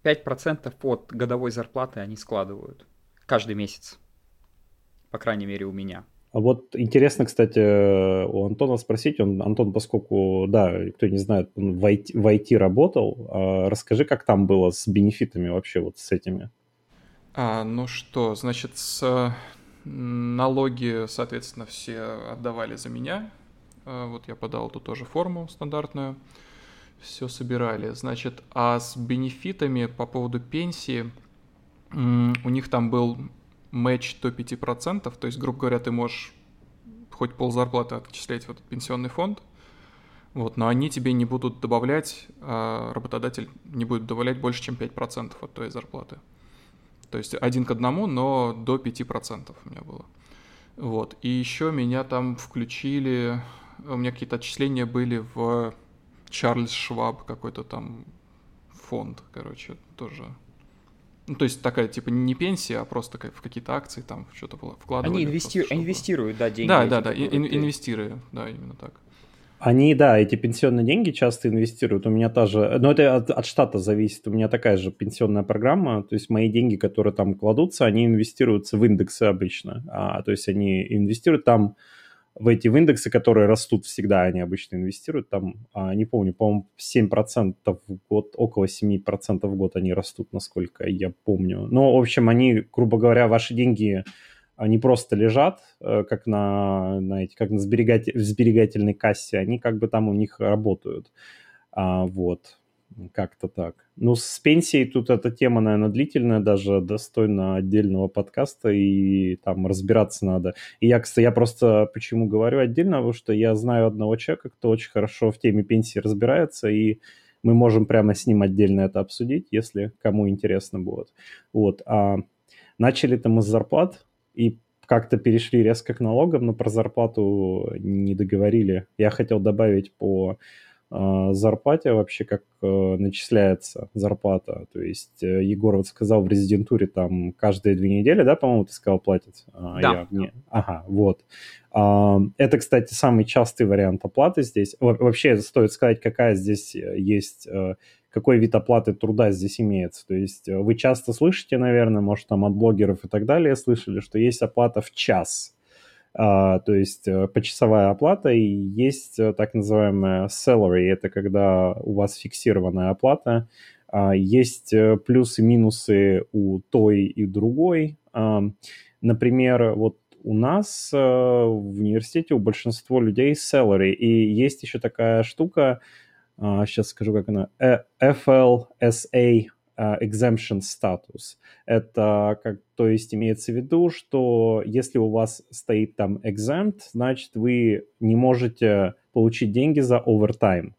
5% от годовой зарплаты они складывают каждый месяц. По крайней мере, у меня. А вот интересно, кстати, у Антона спросить, он, Антон, поскольку, да, кто не знает, он в IT, в IT работал, а расскажи, как там было с бенефитами вообще, вот с этими? А, ну что, значит, с налоги, соответственно, все отдавали за меня. А, вот я подал тут тоже форму стандартную все собирали. Значит, а с бенефитами по поводу пенсии, у них там был матч до 5%, то есть, грубо говоря, ты можешь хоть пол зарплаты отчислять в этот пенсионный фонд, вот, но они тебе не будут добавлять, а работодатель не будет добавлять больше, чем 5% от твоей зарплаты. То есть один к одному, но до 5% у меня было. Вот. И еще меня там включили, у меня какие-то отчисления были в Чарльз Шваб какой-то там фонд, короче, тоже. Ну, то есть такая, типа, не пенсия, а просто в какие-то акции там что-то вкладывали. Они инвести... просто, инвестируют, да, деньги. Да, да, да, ин- инвестируют, да, именно так. Они, да, эти пенсионные деньги часто инвестируют. У меня та же, но это от, от штата зависит. У меня такая же пенсионная программа. То есть мои деньги, которые там кладутся, они инвестируются в индексы обычно. А, то есть они инвестируют там эти в индексы, которые растут всегда, они обычно инвестируют, там, а, не помню, по-моему, 7% в год, около 7% в год они растут, насколько я помню. Но, в общем, они, грубо говоря, ваши деньги, они просто лежат, э, как на, на как на сберегатель, в сберегательной кассе, они как бы там у них работают. А, вот. Как-то так. Ну, с пенсией тут эта тема, наверное, длительная, даже достойна отдельного подкаста, и там разбираться надо. И я, кстати, я просто почему говорю отдельно, потому что я знаю одного человека, кто очень хорошо в теме пенсии разбирается, и мы можем прямо с ним отдельно это обсудить, если кому интересно будет. Вот. А начали-то мы с зарплат, и как-то перешли резко к налогам, но про зарплату не договорили. Я хотел добавить по зарплате вообще, как э, начисляется зарплата. То есть э, Егор вот сказал в резидентуре там каждые две недели, да, по-моему, ты сказал, платят? А, да. Я, не, ага, вот. А, это, кстати, самый частый вариант оплаты здесь. Вообще стоит сказать, какая здесь э, есть какой вид оплаты труда здесь имеется. То есть вы часто слышите, наверное, может, там от блогеров и так далее слышали, что есть оплата в час. Uh, то есть uh, почасовая оплата и есть uh, так называемая salary, это когда у вас фиксированная оплата. Есть плюсы-минусы у той и другой. Например, вот у нас в университете у большинства людей salary, и есть еще такая штука, сейчас а, скажу, как она, э, FLSA а, exemption status. Это, как, то есть имеется в виду, что если у вас стоит там exempt, значит вы не можете получить деньги за overtime.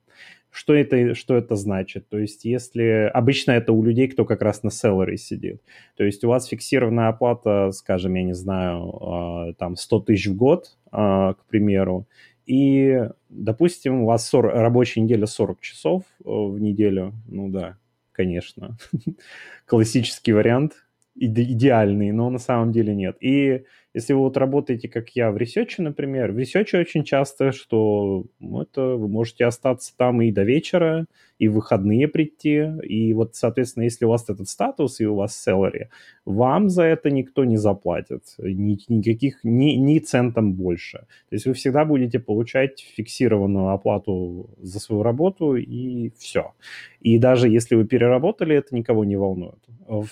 Что это, что это значит? То есть если... Обычно это у людей, кто как раз на salary сидит. То есть у вас фиксированная оплата, скажем, я не знаю, а, там 100 тысяч в год, к примеру, и, допустим, у вас 40, рабочая неделя 40 часов э, в неделю. Ну да, конечно. Классический вариант, идеальный, но на самом деле нет. И если вы вот работаете, как я, в ресече, например, в ресече очень часто, что ну, это вы можете остаться там и до вечера, и в выходные прийти, и вот, соответственно, если у вас этот статус и у вас salary, вам за это никто не заплатит, ни, никаких, ни, ни центом больше. То есть вы всегда будете получать фиксированную оплату за свою работу, и все. И даже если вы переработали, это никого не волнует.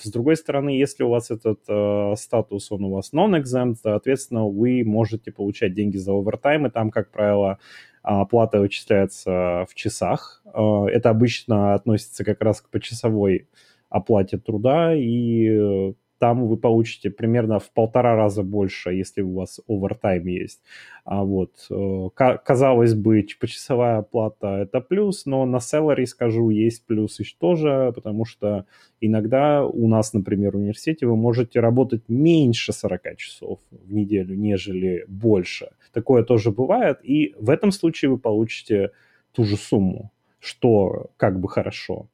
С другой стороны, если у вас этот э, статус, он у вас non-exempt, соответственно, вы можете получать деньги за овертайм, и там, как правило, оплата вычисляется в часах. Э, это обычно относится как раз к почасовой оплате труда, и там вы получите примерно в полтора раза больше, если у вас овертайм есть. А вот, э, казалось бы, почасовая оплата это плюс, но на salary, скажу, есть плюс еще тоже, потому что иногда у нас, например, в университете вы можете работать меньше 40 часов в неделю, нежели больше. Такое тоже бывает, и в этом случае вы получите ту же сумму, что как бы хорошо.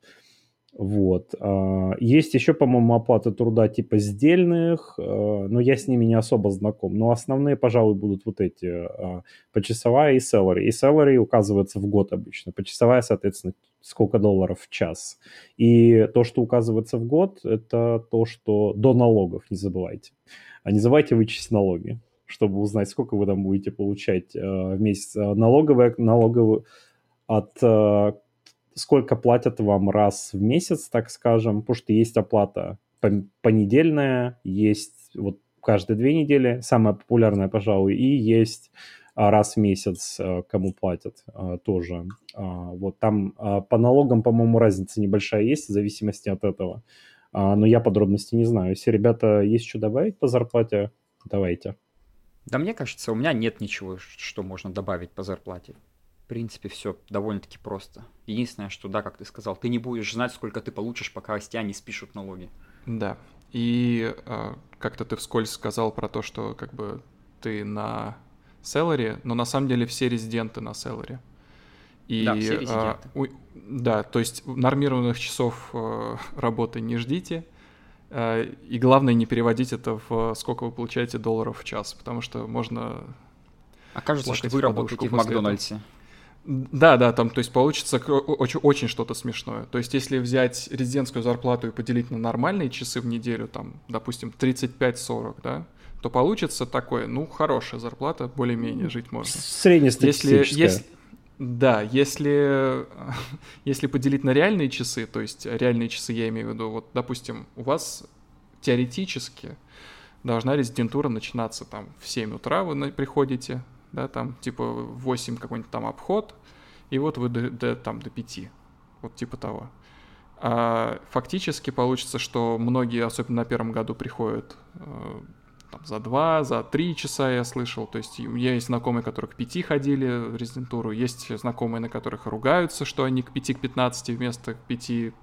Вот. А, есть еще, по-моему, оплата труда типа сдельных, а, но я с ними не особо знаком. Но основные, пожалуй, будут вот эти а, почасовая и salary. И salary указывается в год обычно. Почасовая, соответственно, сколько долларов в час. И то, что указывается в год, это то, что до налогов, не забывайте. А не забывайте вычесть налоги, чтобы узнать, сколько вы там будете получать в месяц. Налоговые, налоговые от сколько платят вам раз в месяц, так скажем, потому что есть оплата понедельная, есть вот каждые две недели, самая популярная, пожалуй, и есть а, раз в месяц а, кому платят а, тоже. Вот там по налогам, по-моему, разница небольшая есть в зависимости от этого, но я подробности не знаю. Если ребята есть что добавить по зарплате, давайте. Да мне кажется, у меня нет ничего, что можно добавить по зарплате принципе, все довольно-таки просто. Единственное, что, да, как ты сказал, ты не будешь знать, сколько ты получишь, пока с тебя не спишут налоги. Да. И э, как-то ты вскользь сказал про то, что как бы ты на селлере, но на самом деле все резиденты на селлере. И, да, все резиденты. Э, у, да, то есть нормированных часов э, работы не ждите. Э, и главное не переводить это в сколько вы получаете долларов в час, потому что можно... Окажется, что вы работаете в Макдональдсе. Этого. Да, да, там, то есть получится очень, очень что-то смешное. То есть если взять резидентскую зарплату и поделить на нормальные часы в неделю, там, допустим, 35-40, да, то получится такое, ну, хорошая зарплата, более-менее жить можно. Среднестатистическая. Если, если, да, если, если поделить на реальные часы, то есть реальные часы я имею в виду, вот, допустим, у вас теоретически должна резидентура начинаться там в 7 утра вы приходите, да, там типа 8 какой-нибудь там обход, и вот вы до, до, там до 5 вот типа того. А фактически получится, что многие, особенно на первом году, приходят э, там, за два, за три часа, я слышал. То есть у меня есть знакомые, которые к пяти ходили в резидентуру, есть знакомые, на которых ругаются, что они к пяти, к пятнадцати вместо к пяти,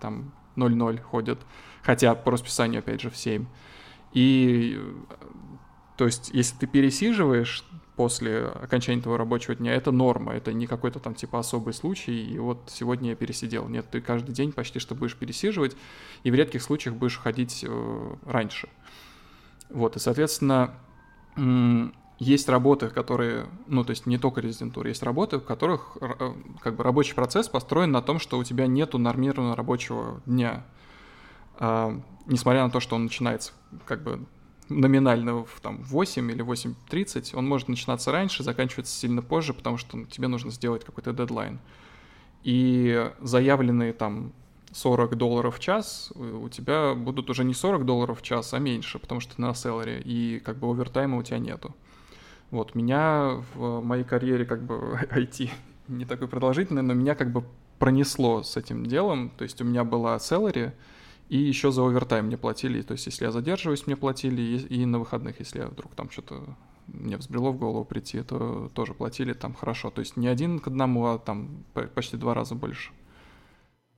там, 0-0 ходят. Хотя по расписанию, опять же, в 7. И то есть, если ты пересиживаешь после окончания твоего рабочего дня, это норма, это не какой-то там типа особый случай, и вот сегодня я пересидел. Нет, ты каждый день почти что будешь пересиживать, и в редких случаях будешь ходить э, раньше. Вот, и, соответственно, есть работы, которые, ну, то есть не только резидентура, есть работы, в которых э, как бы рабочий процесс построен на том, что у тебя нету нормированного рабочего дня. А, несмотря на то, что он начинается как бы номинально в там, 8 или 8.30, он может начинаться раньше, заканчиваться сильно позже, потому что тебе нужно сделать какой-то дедлайн. И заявленные там 40 долларов в час, у тебя будут уже не 40 долларов в час, а меньше, потому что ты на селлере, и как бы овертайма у тебя нету. Вот, меня в моей карьере как бы IT не такой продолжительный, но меня как бы пронесло с этим делом, то есть у меня была селлери, и еще за овертайм мне платили. То есть, если я задерживаюсь, мне платили, и, и на выходных, если я вдруг там что-то мне взбрело в голову прийти, то тоже платили там хорошо. То есть не один к одному, а там почти два раза больше.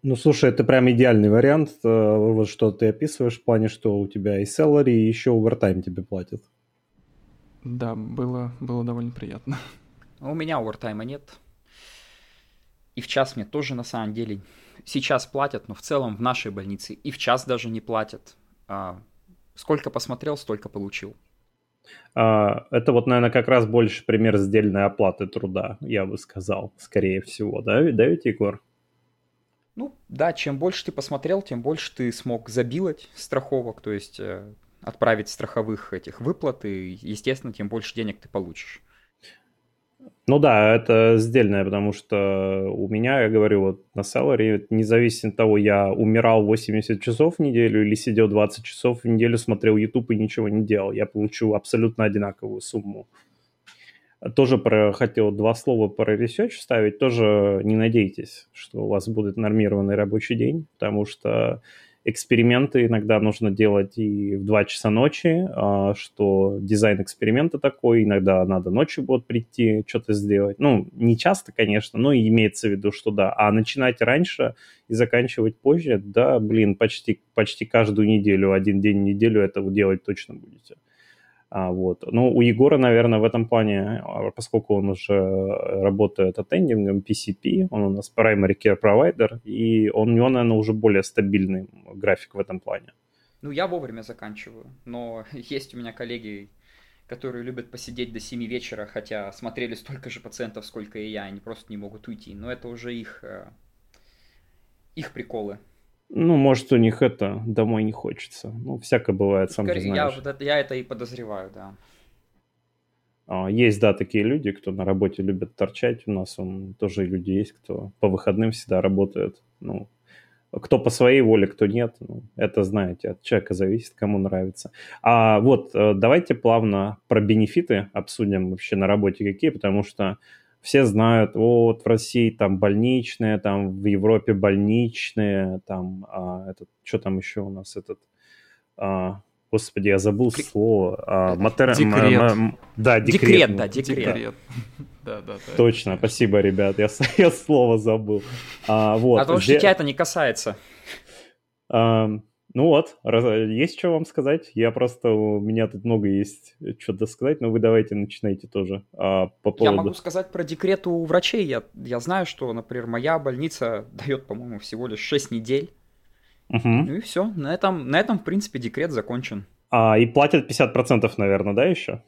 Ну, слушай, это прям идеальный вариант, э, вот что ты описываешь в плане, что у тебя и salary, и еще овертайм тебе платят. Да, было, было довольно приятно. У меня овертайма нет. И в час мне тоже на самом деле сейчас платят, но в целом в нашей больнице и в час даже не платят. А, сколько посмотрел, столько получил. А, это вот, наверное, как раз больше пример сдельной оплаты труда, я бы сказал, скорее всего, да, да ведь, Егор? Ну, да, чем больше ты посмотрел, тем больше ты смог забилать страховок, то есть э, отправить страховых этих выплат, и, естественно, тем больше денег ты получишь. Ну да, это сдельное, потому что у меня, я говорю, вот на salary, независимо от того, я умирал 80 часов в неделю или сидел 20 часов в неделю, смотрел YouTube и ничего не делал, я получу абсолютно одинаковую сумму. Тоже про, хотел два слова про research ставить. Тоже не надейтесь, что у вас будет нормированный рабочий день, потому что эксперименты иногда нужно делать и в 2 часа ночи, а, что дизайн эксперимента такой, иногда надо ночью будет прийти, что-то сделать. Ну, не часто, конечно, но имеется в виду, что да. А начинать раньше и заканчивать позже, да, блин, почти, почти каждую неделю, один день в неделю это делать точно будете. А, вот. Ну, у Егора, наверное, в этом плане, а, поскольку он уже работает attending PCP, он у нас primary care provider, и он, у него, наверное, уже более стабильный график в этом плане. Ну, я вовремя заканчиваю, но есть у меня коллеги, которые любят посидеть до 7 вечера, хотя смотрели столько же пациентов, сколько и я, они просто не могут уйти. Но это уже их, э, их приколы. Ну, может, у них это домой не хочется. Ну, всякое бывает, сам Скорее, знаешь. Я, вот это, я это и подозреваю, да. А, есть, да, такие люди, кто на работе любят торчать. У нас он тоже люди есть, кто по выходным всегда работает. Ну, кто по своей воле, кто нет, ну, это, знаете, от человека зависит, кому нравится. А вот э, давайте плавно про бенефиты обсудим вообще на работе какие, потому что все знают, вот в России там больничные, там в Европе больничные, там а, этот, что там еще у нас этот, а, господи, я забыл При... слово. А, матер... Декрет. М- м- да, декрет. Декрет, да, декрет. декрет. Да, да, да. Точно, спасибо, ребят, я, я слово забыл. А, вот. а то, что тебя это не касается. А, ну вот, есть что вам сказать? Я просто, у меня тут много есть что-то сказать, но вы давайте начинайте тоже а, по поводу... Я могу сказать про декрет у врачей. Я, я знаю, что, например, моя больница дает, по-моему, всего лишь 6 недель. Угу. Ну и все, на этом, на этом, в принципе, декрет закончен. А, и платят 50%, наверное, да, еще?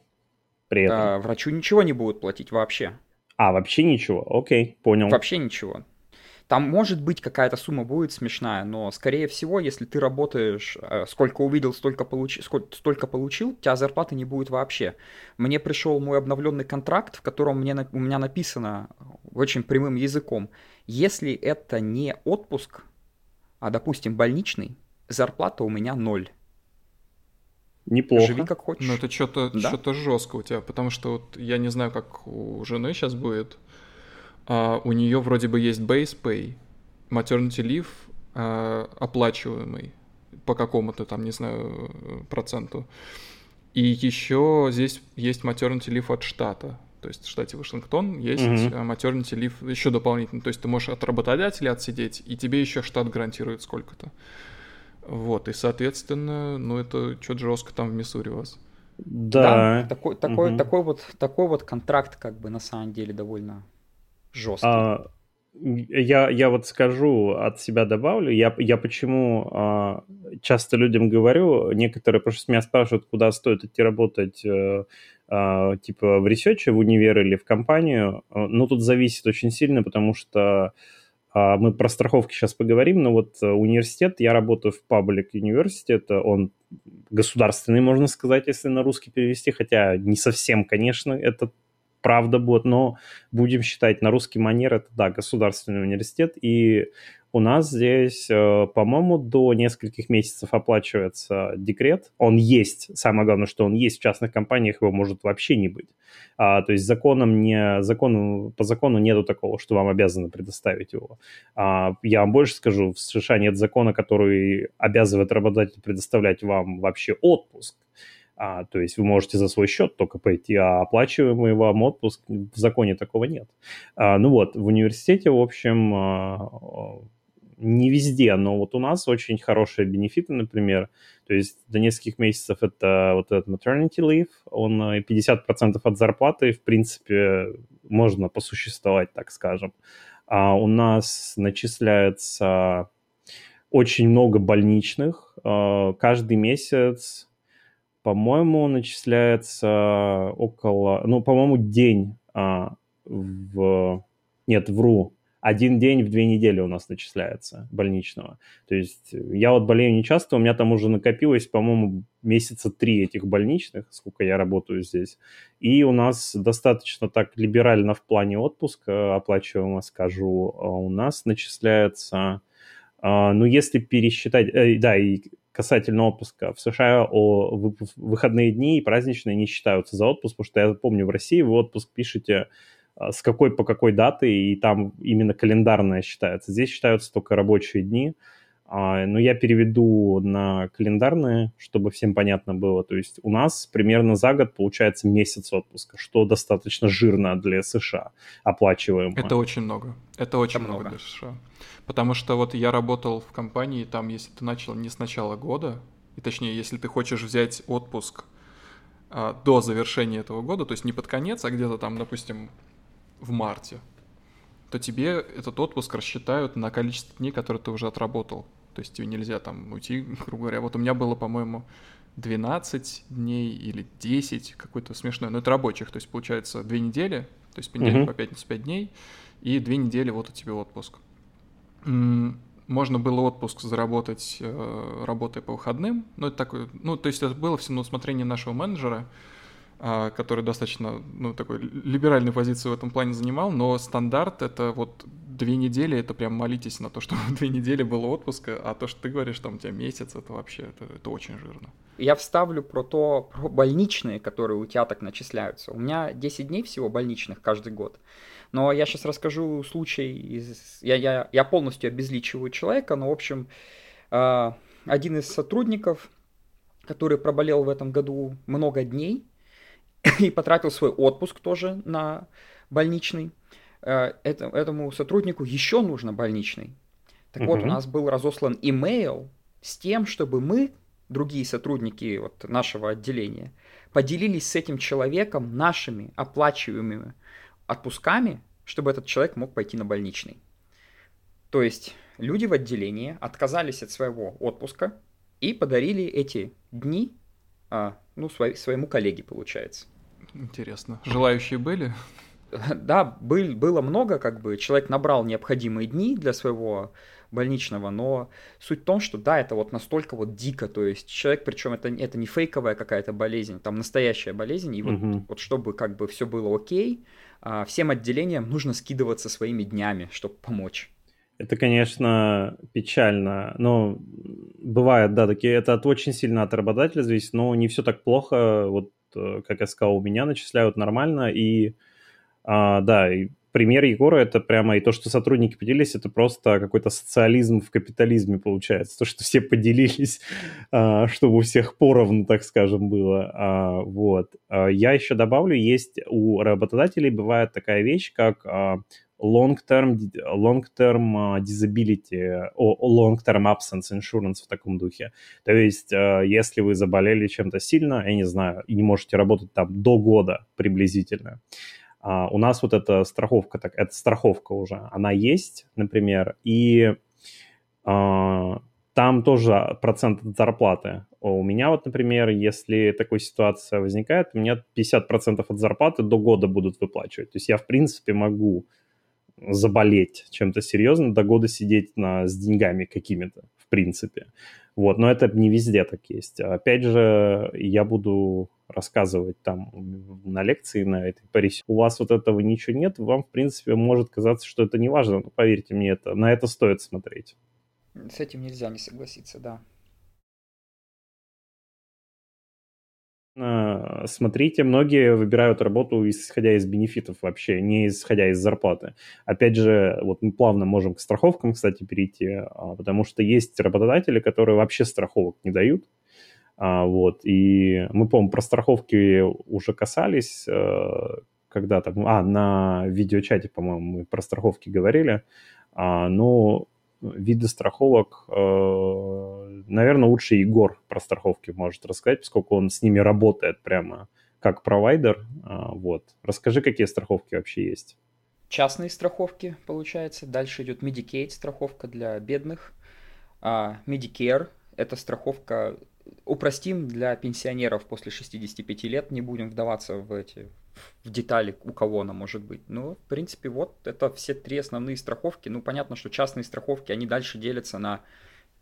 При этом? Да, врачу ничего не будут платить вообще. А, вообще ничего, окей, понял. Вообще ничего. Там может быть какая-то сумма будет смешная, но скорее всего, если ты работаешь, э, сколько увидел, столько, получи, сколько, столько получил, у тебя зарплаты не будет вообще. Мне пришел мой обновленный контракт, в котором мне, у меня написано очень прямым языком, если это не отпуск, а, допустим, больничный, зарплата у меня ноль. Неплохо. Живи как хочешь. Ну, это что-то да? что жестко у тебя, потому что вот я не знаю, как у жены сейчас будет, а у нее вроде бы есть base pay, maternity leave э, оплачиваемый по какому-то там, не знаю, проценту. И еще здесь есть maternity leave от штата. То есть в штате Вашингтон есть mm-hmm. maternity leave еще дополнительно. То есть ты можешь от работодателя отсидеть, и тебе еще штат гарантирует сколько-то. Вот, и, соответственно, ну, это что-то жестко там в Миссури у вас. Да. да такой, такой, угу. такой, вот, такой вот контракт, как бы, на самом деле, довольно жесткий. А, я, я вот скажу, от себя добавлю, я, я почему а, часто людям говорю, некоторые просто меня спрашивают, куда стоит идти работать, а, а, типа в research е, в универ или в компанию. Ну, тут зависит очень сильно, потому что а, мы про страховки сейчас поговорим, но вот э, университет, я работаю в Public University, он государственный, можно сказать, если на русский перевести, хотя не совсем, конечно, это правда будет, но будем считать на русский манер, это, да, государственный университет, и у нас здесь, э, по-моему, до нескольких месяцев оплачивается декрет. Он есть. Самое главное, что он есть в частных компаниях, его может вообще не быть. А, то есть законом не, закону, по закону нету такого, что вам обязаны предоставить его. А, я вам больше скажу, в США нет закона, который обязывает работодателя предоставлять вам вообще отпуск. А, то есть вы можете за свой счет только пойти, а оплачиваемый вам отпуск в законе такого нет. А, ну вот, в университете, в общем, а, не везде, но вот у нас очень хорошие бенефиты, например. То есть до нескольких месяцев это вот этот maternity leave, он 50% э, от зарплаты, в принципе, можно посуществовать, так скажем. А у нас начисляется очень много больничных. Э, каждый месяц, по-моему, начисляется около, ну, по-моему, день а, в... Нет, вру, один день в две недели у нас начисляется больничного. То есть я вот болею не часто, у меня там уже накопилось, по-моему, месяца три этих больничных, сколько я работаю здесь. И у нас достаточно так либерально в плане отпуска, оплачиваемо скажу, а у нас начисляется, а, ну, если пересчитать, э, да, и касательно отпуска. В США о выходные дни и праздничные не считаются за отпуск, потому что я помню, в России вы отпуск пишете а, с какой по какой даты, и там именно календарная считается. Здесь считаются только рабочие дни. А, но я переведу на календарные, чтобы всем понятно было. То есть у нас примерно за год получается месяц отпуска, что достаточно жирно для США, оплачиваемо. Это очень много. Это очень Это много. много для США. Потому что вот я работал в компании, там, если ты начал не с начала года, и точнее, если ты хочешь взять отпуск а, до завершения этого года, то есть не под конец, а где-то там, допустим, в марте, то тебе этот отпуск рассчитают на количество дней, которые ты уже отработал. То есть тебе нельзя там уйти, грубо говоря. Вот у меня было, по-моему, 12 дней или 10, какой-то смешной, но это рабочих, то есть получается две недели, то есть понедельник uh-huh. по пятницу 5 дней, и две недели вот у тебя отпуск. Можно было отпуск заработать, э, работая по выходным, но это такое, ну, то есть это было все на усмотрение нашего менеджера, который достаточно, ну, такой либеральную позицию в этом плане занимал, но стандарт — это вот две недели, это прям молитесь на то, что две недели было отпуска, а то, что ты говоришь, там у тебя месяц, это вообще, это, это очень жирно. Я вставлю про то, про больничные, которые у тебя так начисляются. У меня 10 дней всего больничных каждый год. Но я сейчас расскажу случай из... Я, я, я полностью обезличиваю человека, но, в общем, а, один из сотрудников, который проболел в этом году много дней, и потратил свой отпуск тоже на больничный. Э, это, этому сотруднику еще нужно больничный. Так угу. вот, у нас был разослан имейл с тем, чтобы мы, другие сотрудники вот нашего отделения, поделились с этим человеком нашими оплачиваемыми отпусками, чтобы этот человек мог пойти на больничный. То есть люди в отделении отказались от своего отпуска и подарили эти дни а, ну, свой, своему коллеге, получается. Интересно. Желающие были? Да, был, было много, как бы человек набрал необходимые дни для своего больничного, но суть в том, что да, это вот настолько вот дико, то есть человек, причем это, это не фейковая какая-то болезнь, там настоящая болезнь, и вот, угу. вот чтобы как бы все было окей, а, всем отделениям нужно скидываться своими днями, чтобы помочь. Это, конечно, печально. Но бывает, да, такие, это от очень сильно от работодателя зависит, но не все так плохо. Вот, э, как я сказал, у меня начисляют нормально. И, а, да, и пример Егора это прямо, и то, что сотрудники поделились, это просто какой-то социализм в капитализме получается. То, что все поделились, а, чтобы у всех поровну, так скажем, было. А, вот. А, я еще добавлю, есть у работодателей бывает такая вещь, как long-term, long-term disability, long-term absence insurance в таком духе. То есть, если вы заболели чем-то сильно, я не знаю, и не можете работать там до года приблизительно, а, у нас вот эта страховка, так, эта страховка уже, она есть, например, и а, там тоже процент от зарплаты. У меня вот, например, если такая ситуация возникает, у меня 50% от зарплаты до года будут выплачивать. То есть я, в принципе, могу заболеть чем-то серьезно, до года сидеть на, с деньгами какими-то, в принципе. Вот, но это не везде так есть. Опять же, я буду рассказывать там на лекции на этой паре. У вас вот этого ничего нет, вам, в принципе, может казаться, что это не важно, но поверьте мне, это, на это стоит смотреть. С этим нельзя не согласиться, да. Смотрите, многие выбирают работу исходя из бенефитов вообще, не исходя из зарплаты. Опять же, вот мы плавно можем к страховкам, кстати, перейти, а, потому что есть работодатели, которые вообще страховок не дают. А, вот, и мы, по-моему, про страховки уже касались э, когда-то, а, на видеочате, по-моему, мы про страховки говорили, а, но виды страховок, э, наверное, лучше Егор про страховки может рассказать, поскольку он с ними работает прямо как провайдер. А, вот. Расскажи, какие страховки вообще есть. Частные страховки, получается. Дальше идет Medicaid страховка для бедных. А Medicare – это страховка, упростим для пенсионеров после 65 лет, не будем вдаваться в эти в детали, у кого она может быть. Ну, в принципе, вот это все три основные страховки. Ну, понятно, что частные страховки, они дальше делятся на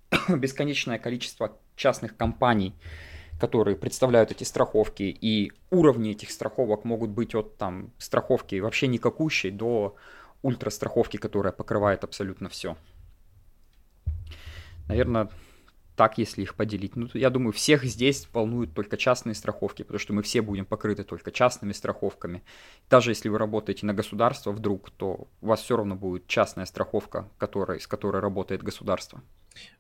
бесконечное количество частных компаний, которые представляют эти страховки, и уровни этих страховок могут быть от там страховки вообще никакущей до ультрастраховки, которая покрывает абсолютно все. Наверное, так, если их поделить. Ну, я думаю, всех здесь волнуют только частные страховки, потому что мы все будем покрыты только частными страховками. Даже если вы работаете на государство вдруг, то у вас все равно будет частная страховка, которая, с которой работает государство.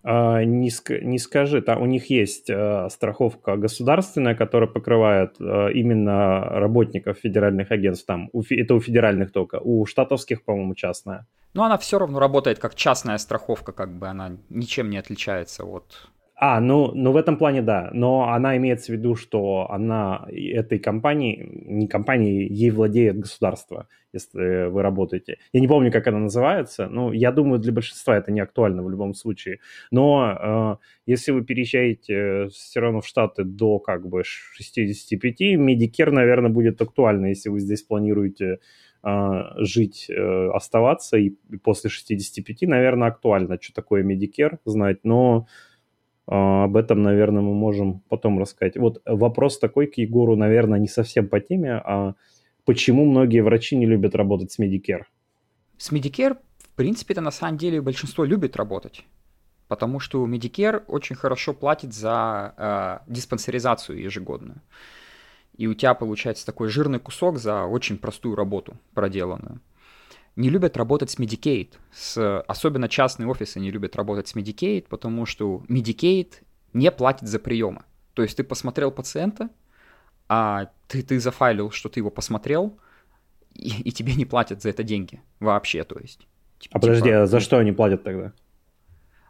А, не, ск- не скажи, там у них есть а, страховка государственная, которая покрывает а, именно работников федеральных агентств. Там у, это у федеральных только, у штатовских, по-моему, частная. Но она все равно работает как частная страховка, как бы она ничем не отличается от а, ну, ну в этом плане да, но она имеется в виду, что она этой компании, не компании, ей владеет государство, если вы работаете. Я не помню, как она называется, но я думаю, для большинства это не актуально в любом случае. Но э, если вы переезжаете все равно в Штаты до как бы 65, Medicare, наверное, будет актуально, если вы здесь планируете а, жить, э, оставаться, и после 65, наверное, актуально, что такое Medicare знать, но об этом, наверное, мы можем потом рассказать. Вот вопрос такой к Егору, наверное, не совсем по теме, а почему многие врачи не любят работать с Medicare? С Medicare, в принципе, это на самом деле большинство любит работать. Потому что Medicare очень хорошо платит за э, диспансеризацию ежегодную. И у тебя получается такой жирный кусок за очень простую работу проделанную не любят работать с Medicaid. С, особенно частные офисы не любят работать с Medicaid, потому что Medicaid не платит за приемы. То есть ты посмотрел пациента, а ты, ты зафайлил, что ты его посмотрел, и, и тебе не платят за это деньги вообще, то есть. Типа, а подожди, а за что они платят тогда?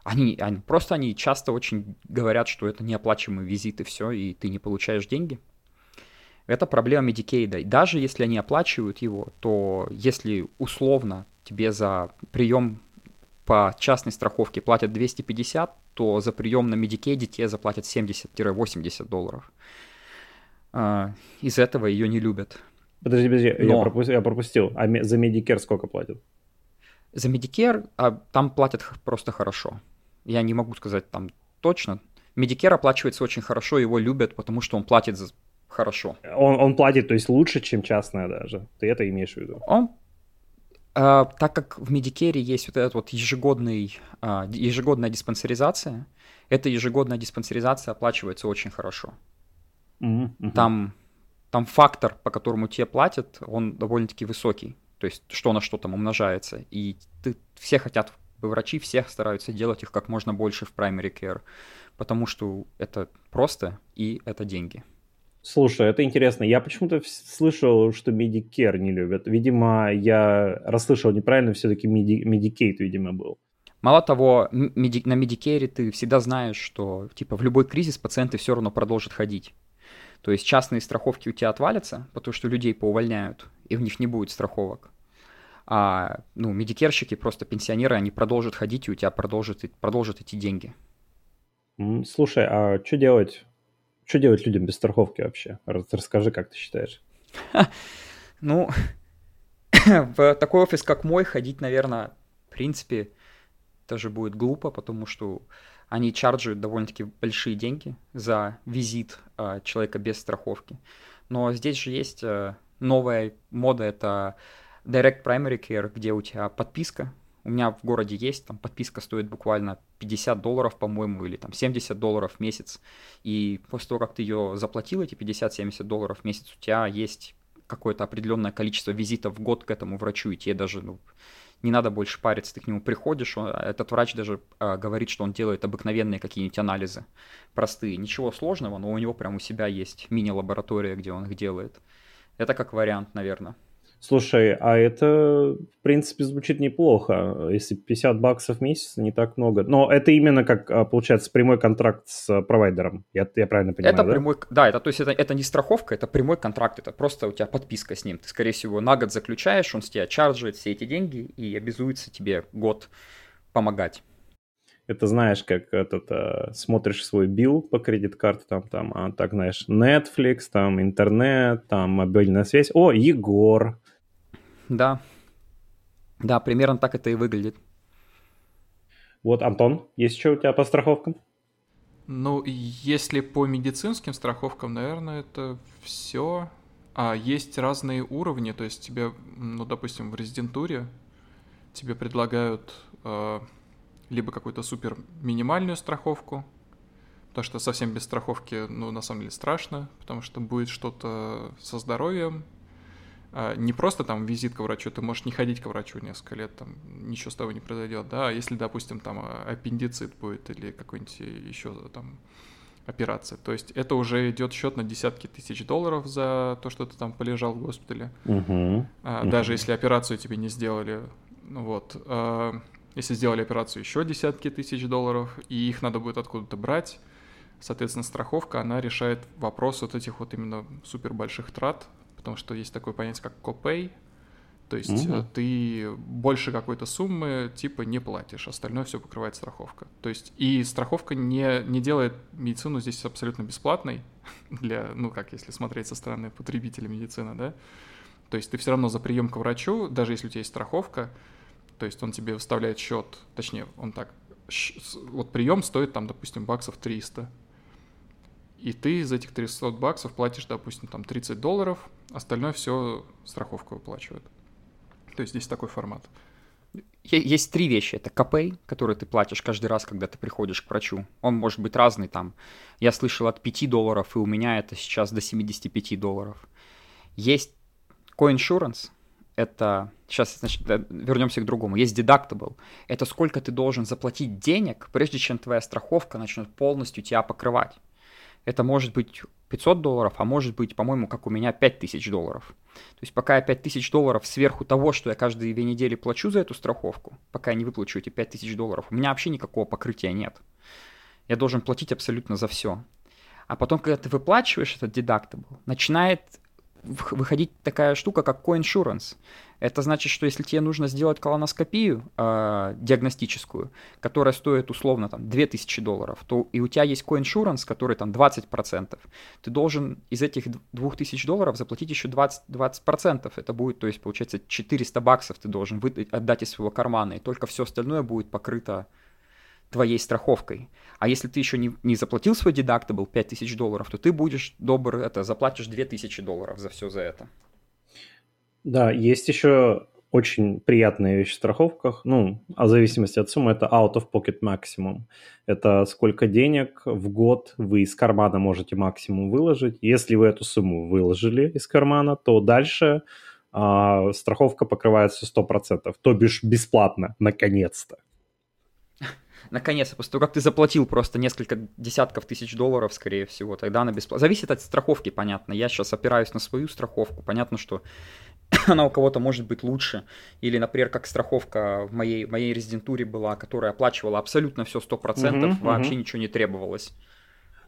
Они, они просто они часто очень говорят, что это неоплачиваемый визит и все, и ты не получаешь деньги. Это проблема Medicaid. Даже если они оплачивают его, то если условно тебе за прием по частной страховке платят 250, то за прием на Medicaid тебе заплатят 70-80 долларов. А, из этого ее не любят. Подожди, подожди, Но... я, пропустил, я пропустил. А за Medicare сколько платят? За Medicare а, там платят просто хорошо. Я не могу сказать там точно. Medicare оплачивается очень хорошо, его любят, потому что он платит за хорошо. Он, он платит, то есть лучше, чем частная даже. Ты это имеешь в виду? Он Uh, так как в Medicare есть вот эта вот ежегодный, uh, ежегодная диспансеризация, эта ежегодная диспансеризация оплачивается очень хорошо. Mm-hmm. Там, там фактор, по которому тебе платят, он довольно-таки высокий. то есть что на что там умножается. И ты, все хотят, врачи всех стараются делать их как можно больше в primary care, потому что это просто и это деньги. Слушай, это интересно. Я почему-то слышал, что Medicare не любят. Видимо, я расслышал неправильно, все-таки Medicaid, видимо, был. Мало того, меди- на Medicare ты всегда знаешь, что типа в любой кризис пациенты все равно продолжат ходить. То есть частные страховки у тебя отвалятся, потому что людей поувольняют, и в них не будет страховок. А ну, медикерщики, просто пенсионеры, они продолжат ходить, и у тебя продолжат, продолжат идти деньги. Слушай, а что делать что делать людям без страховки вообще? Расскажи, как ты считаешь. Ну, в такой офис, как мой, ходить, наверное, в принципе, тоже будет глупо, потому что они чарджуют довольно-таки большие деньги за визит э, человека без страховки. Но здесь же есть э, новая мода, это Direct Primary Care, где у тебя подписка у меня в городе есть, там подписка стоит буквально 50 долларов, по-моему, или там 70 долларов в месяц. И после того, как ты ее заплатил, эти 50-70 долларов в месяц, у тебя есть какое-то определенное количество визитов в год к этому врачу, и тебе даже ну, не надо больше париться, ты к нему приходишь, он, этот врач даже э, говорит, что он делает обыкновенные какие-нибудь анализы, простые, ничего сложного, но у него прям у себя есть мини-лаборатория, где он их делает. Это как вариант, наверное. Слушай, а это, в принципе, звучит неплохо. Если 50 баксов в месяц, не так много. Но это именно как, а, получается, прямой контракт с а, провайдером. Я, я правильно понимаю, это да? Прямой, да, это, то есть это, это не страховка, это прямой контракт. Это просто у тебя подписка с ним. Ты, скорее всего, на год заключаешь, он с тебя чарджит все эти деньги и обязуется тебе год помогать это знаешь, как этот, э, смотришь свой билл по кредит-карте, там, там, а, так, знаешь, Netflix, там, интернет, там, мобильная связь. О, Егор. Да. Да, примерно так это и выглядит. Вот, Антон, есть что у тебя по страховкам? Ну, если по медицинским страховкам, наверное, это все. А есть разные уровни, то есть тебе, ну, допустим, в резидентуре тебе предлагают э, либо какую-то супер минимальную страховку, потому что совсем без страховки, ну, на самом деле страшно, потому что будет что-то со здоровьем, не просто там визит к врачу, ты можешь не ходить к врачу несколько лет, там ничего с тобой не произойдет, да, а если, допустим, там а, аппендицит будет или какой-нибудь еще там операция, то есть это уже идет счет на десятки тысяч долларов за то, что ты там полежал в госпитале, uh-huh. Uh-huh. даже если операцию тебе не сделали, ну вот, если сделали операцию, еще десятки тысяч долларов, и их надо будет откуда-то брать. Соответственно, страховка, она решает вопрос вот этих вот именно супер больших трат, потому что есть такое понятие, как копей, то есть mm-hmm. ты больше какой-то суммы типа не платишь, остальное все покрывает страховка. То есть и страховка не, не делает медицину здесь абсолютно бесплатной для, ну как, если смотреть со стороны потребителя медицины, да. То есть ты все равно за прием к врачу, даже если у тебя есть страховка, то есть он тебе выставляет счет, точнее, он так, вот прием стоит там, допустим, баксов 300. И ты из этих 300 баксов платишь, допустим, там 30 долларов, остальное все страховка выплачивает. То есть здесь такой формат. Есть три вещи. Это КП, который ты платишь каждый раз, когда ты приходишь к врачу. Он может быть разный там. Я слышал от 5 долларов, и у меня это сейчас до 75 долларов. Есть coinsurance, это... Сейчас, значит, вернемся к другому. Есть deductible. Это сколько ты должен заплатить денег, прежде чем твоя страховка начнет полностью тебя покрывать. Это может быть 500 долларов, а может быть, по-моему, как у меня, 5000 долларов. То есть пока я 5000 долларов сверху того, что я каждые две недели плачу за эту страховку, пока я не выплачу эти 5000 долларов, у меня вообще никакого покрытия нет. Я должен платить абсолютно за все. А потом, когда ты выплачиваешь этот deductible, начинает выходить такая штука, как coinsurance. Это значит, что если тебе нужно сделать колоноскопию э, диагностическую, которая стоит условно там 2000 долларов, то и у тебя есть coinsurance, который там 20%, ты должен из этих 2000 долларов заплатить еще 20%. 20%. Это будет, то есть получается 400 баксов ты должен отдать из своего кармана, и только все остальное будет покрыто твоей страховкой. А если ты еще не, не заплатил свой deductible 5000 долларов, то ты будешь добр, это, заплатишь 2000 долларов за все за это. Да, есть еще очень приятная вещь в страховках, ну, а в зависимости от суммы, это out of pocket maximum. Это сколько денег в год вы из кармана можете максимум выложить. Если вы эту сумму выложили из кармана, то дальше а страховка покрывает все 100%, то бишь бесплатно, наконец-то. Наконец-то, после того, как ты заплатил просто несколько десятков тысяч долларов, скорее всего, тогда она бесплатна. Зависит от страховки, понятно. Я сейчас опираюсь на свою страховку. Понятно, что она у кого-то может быть лучше. Или, например, как страховка в моей, в моей резидентуре была, которая оплачивала абсолютно все 100%, угу, вообще угу. ничего не требовалось.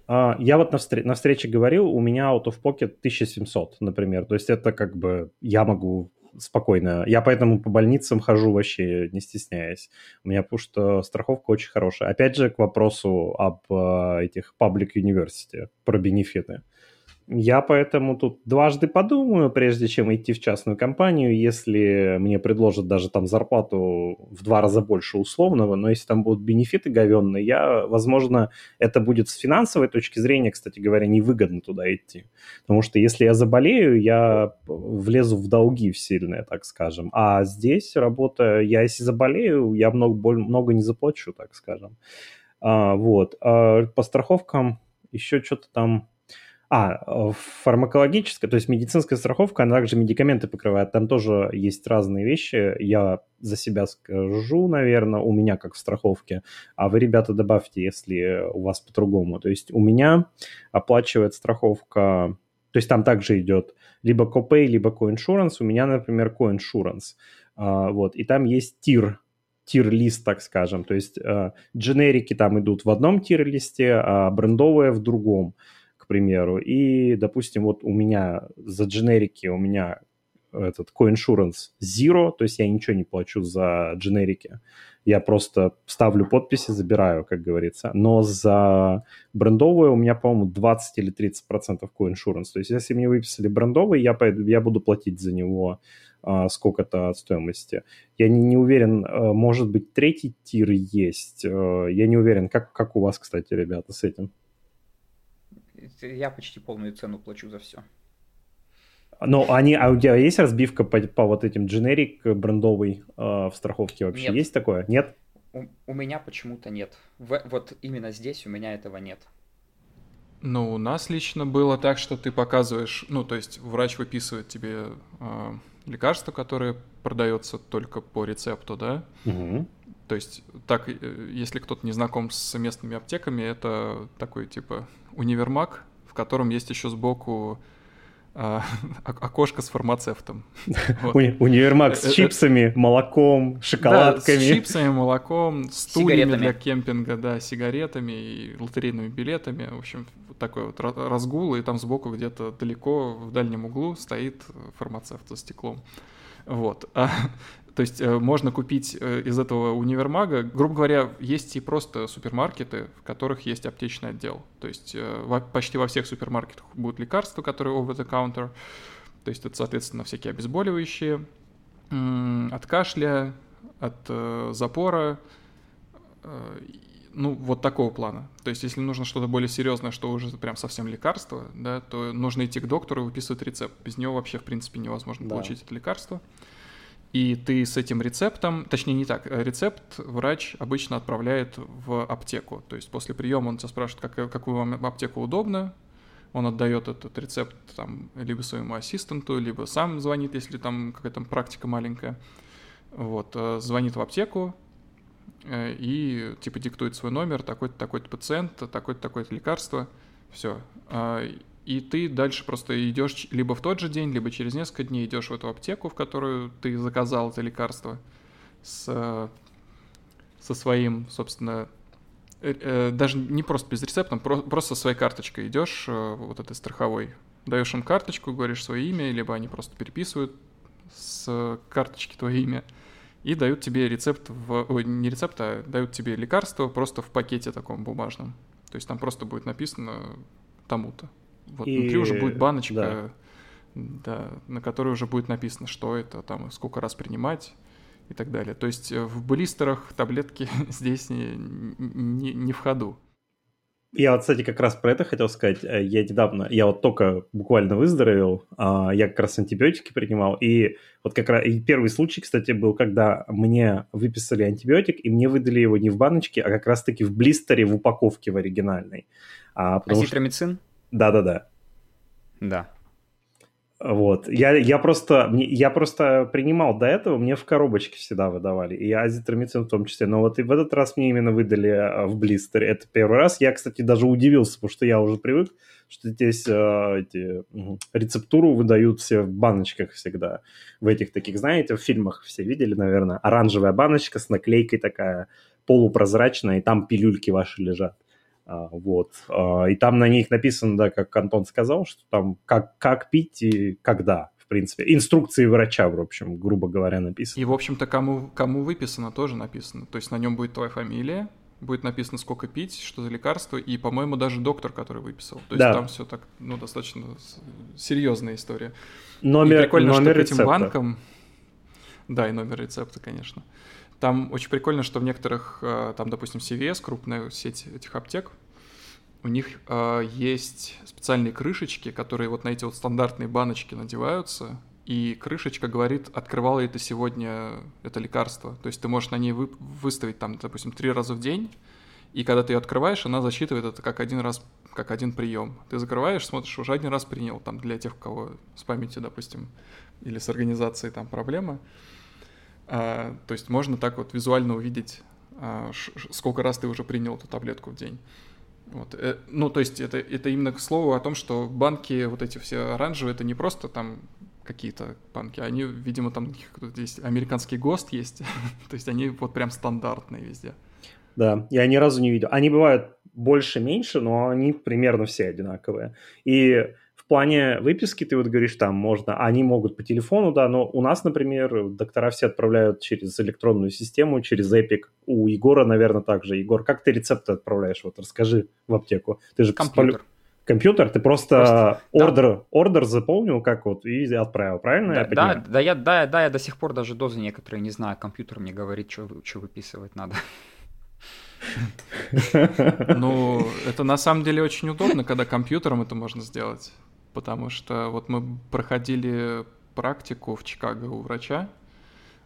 А, я вот на, встр- на встрече говорил, у меня out of pocket 1700, например. То есть это как бы я могу спокойно. Я поэтому по больницам хожу вообще не стесняясь. У меня потому что страховка очень хорошая. Опять же, к вопросу об э, этих public university, про бенефиты. Я поэтому тут дважды подумаю, прежде чем идти в частную компанию, если мне предложат даже там зарплату в два раза больше условного, но если там будут бенефиты говенные, я, возможно, это будет с финансовой точки зрения, кстати говоря, невыгодно туда идти. Потому что если я заболею, я влезу в долги в сильные, так скажем. А здесь работа, я если заболею, я много, много не заплачу, так скажем. А, вот. А по страховкам еще что-то там а, э, фармакологическая, то есть медицинская страховка, она также медикаменты покрывает. Там тоже есть разные вещи. Я за себя скажу, наверное, у меня как в страховке. А вы, ребята, добавьте, если у вас по-другому. То есть у меня оплачивает страховка, то есть там также идет либо copay, либо coinsurance. У меня, например, coinsurance. А, вот, и там есть тир, тир-лист, так скажем. То есть э, дженерики там идут в одном тир-листе, а брендовые в другом примеру, и, допустим, вот у меня за дженерики у меня этот coinsurance zero, то есть я ничего не плачу за дженерики. Я просто ставлю подписи, забираю, как говорится. Но за брендовые у меня, по-моему, 20 или 30 процентов coinsurance. То есть если мне выписали брендовый, я, пойду, я буду платить за него а, сколько-то от стоимости. Я не, не уверен, а, может быть, третий тир есть. А, я не уверен, как, как у вас, кстати, ребята, с этим я почти полную цену плачу за все. Но они, а у тебя есть разбивка по, по вот этим дженерик брендовый э, в страховке вообще? Нет. Есть такое? Нет? У, у меня почему-то нет. В, вот именно здесь у меня этого нет. Ну, у нас лично было так, что ты показываешь, ну, то есть врач выписывает тебе э, лекарство, которое продается только по рецепту, да? Угу. То есть, так, э, если кто-то не знаком с местными аптеками, это такой типа универмаг, в котором есть еще сбоку а, окошко с фармацевтом. Вот. Универмаг с э, э, чипсами, молоком, шоколадками. Да, с чипсами, молоком, стульями для кемпинга, да, сигаретами и лотерейными билетами. В общем, такой вот разгул, и там сбоку где-то далеко в дальнем углу стоит фармацевт за стеклом. Вот. А то есть э, можно купить э, из этого универмага, грубо говоря, есть и просто супермаркеты, в которых есть аптечный отдел. То есть э, почти во всех супермаркетах будут лекарства, которые over the counter. То есть это, соответственно, всякие обезболивающие от кашля, от запора, ну, вот такого плана. То есть, если нужно что-то более серьезное, что уже прям совсем лекарство, да, то нужно идти к доктору и выписывать рецепт. Без него вообще, в принципе, невозможно да. получить это лекарство. И ты с этим рецептом, точнее не так, э, рецепт врач обычно отправляет в аптеку. То есть после приема он тебя спрашивает, как, какую вам аптеку удобно, он отдает этот рецепт там либо своему ассистенту, либо сам звонит, если там какая-то практика маленькая. Вот, э, звонит в аптеку э, и типа диктует свой номер, такой-то такой-то пациент, такой-то такое-то лекарство, все. И ты дальше просто идешь либо в тот же день, либо через несколько дней идешь в эту аптеку, в которую ты заказал это лекарство, с, со своим, собственно, э, э, даже не просто без рецепта, просто со своей карточкой идешь, э, вот этой страховой, даешь им карточку, говоришь свое имя, либо они просто переписывают с карточки твое имя и дают тебе рецепт, в, ой, не рецепт, а дают тебе лекарство просто в пакете таком бумажном. То есть там просто будет написано тому-то. Вот и... внутри уже будет баночка, да. да, на которой уже будет написано, что это, там, сколько раз принимать и так далее. То есть э, в блистерах таблетки здесь не, не, не в ходу. Я вот, кстати, как раз про это хотел сказать. Э, я недавно, я вот только буквально выздоровел, а, я как раз антибиотики принимал, и вот как раз и первый случай, кстати, был, когда мне выписали антибиотик, и мне выдали его не в баночке, а как раз-таки в блистере, в упаковке в оригинальной. А, Азитромицин? Что... Да-да-да. Да. Вот. Я, я, просто, я просто принимал до этого, мне в коробочке всегда выдавали, и азитромицин в том числе. Но вот и в этот раз мне именно выдали э, в блистере. Это первый раз. Я, кстати, даже удивился, потому что я уже привык, что здесь э, эти, рецептуру выдают все в баночках всегда. В этих таких, знаете, в фильмах все видели, наверное, оранжевая баночка с наклейкой такая полупрозрачная, и там пилюльки ваши лежат. А, вот. А, и там на них написано, да, как Антон сказал, что там как, как пить и когда, в принципе. Инструкции врача, в общем, грубо говоря, написано. И, в общем-то, кому, кому выписано, тоже написано. То есть на нем будет твоя фамилия, будет написано, сколько пить, что за лекарство, и, по-моему, даже доктор, который выписал. То есть да. там все так, ну, достаточно серьезная история. Номер, и прикольно, номер что к этим банкам... Да, и номер рецепта, конечно. Там очень прикольно, что в некоторых, э, там, допустим, CVS, крупная сеть этих аптек, у них э, есть специальные крышечки, которые вот на эти вот стандартные баночки надеваются, и крышечка говорит, открывало ли ты сегодня это лекарство. То есть ты можешь на ней вы, выставить там, допустим, три раза в день, и когда ты ее открываешь, она засчитывает это как один раз, как один прием. Ты закрываешь, смотришь, уже один раз принял, там для тех, у кого с памятью, допустим, или с организацией там проблема. А, то есть можно так вот визуально увидеть, а, сколько раз ты уже принял эту таблетку в день. Вот. Э, ну, то есть это, это именно к слову о том, что банки вот эти все оранжевые, это не просто там какие-то банки, они, видимо, там здесь американский ГОСТ есть, то есть они вот прям стандартные везде. Да, я ни разу не видел. Они бывают больше-меньше, но они примерно все одинаковые. И плане выписки ты вот говоришь, там можно, они могут по телефону, да, но у нас, например, доктора все отправляют через электронную систему, через Epic. У Егора, наверное, также. Егор, как ты рецепты отправляешь? Вот расскажи в аптеку. Ты же компьютер. Компьютер, ты просто, просто ордер, да. ордер заполнил, как вот, и отправил, правильно? Да, я да, да, я, да, да, я до сих пор даже дозы некоторые не знаю. Компьютер мне говорит, что, что выписывать надо. Ну, это на самом деле очень удобно, когда компьютером это можно сделать потому что вот мы проходили практику в Чикаго у врача,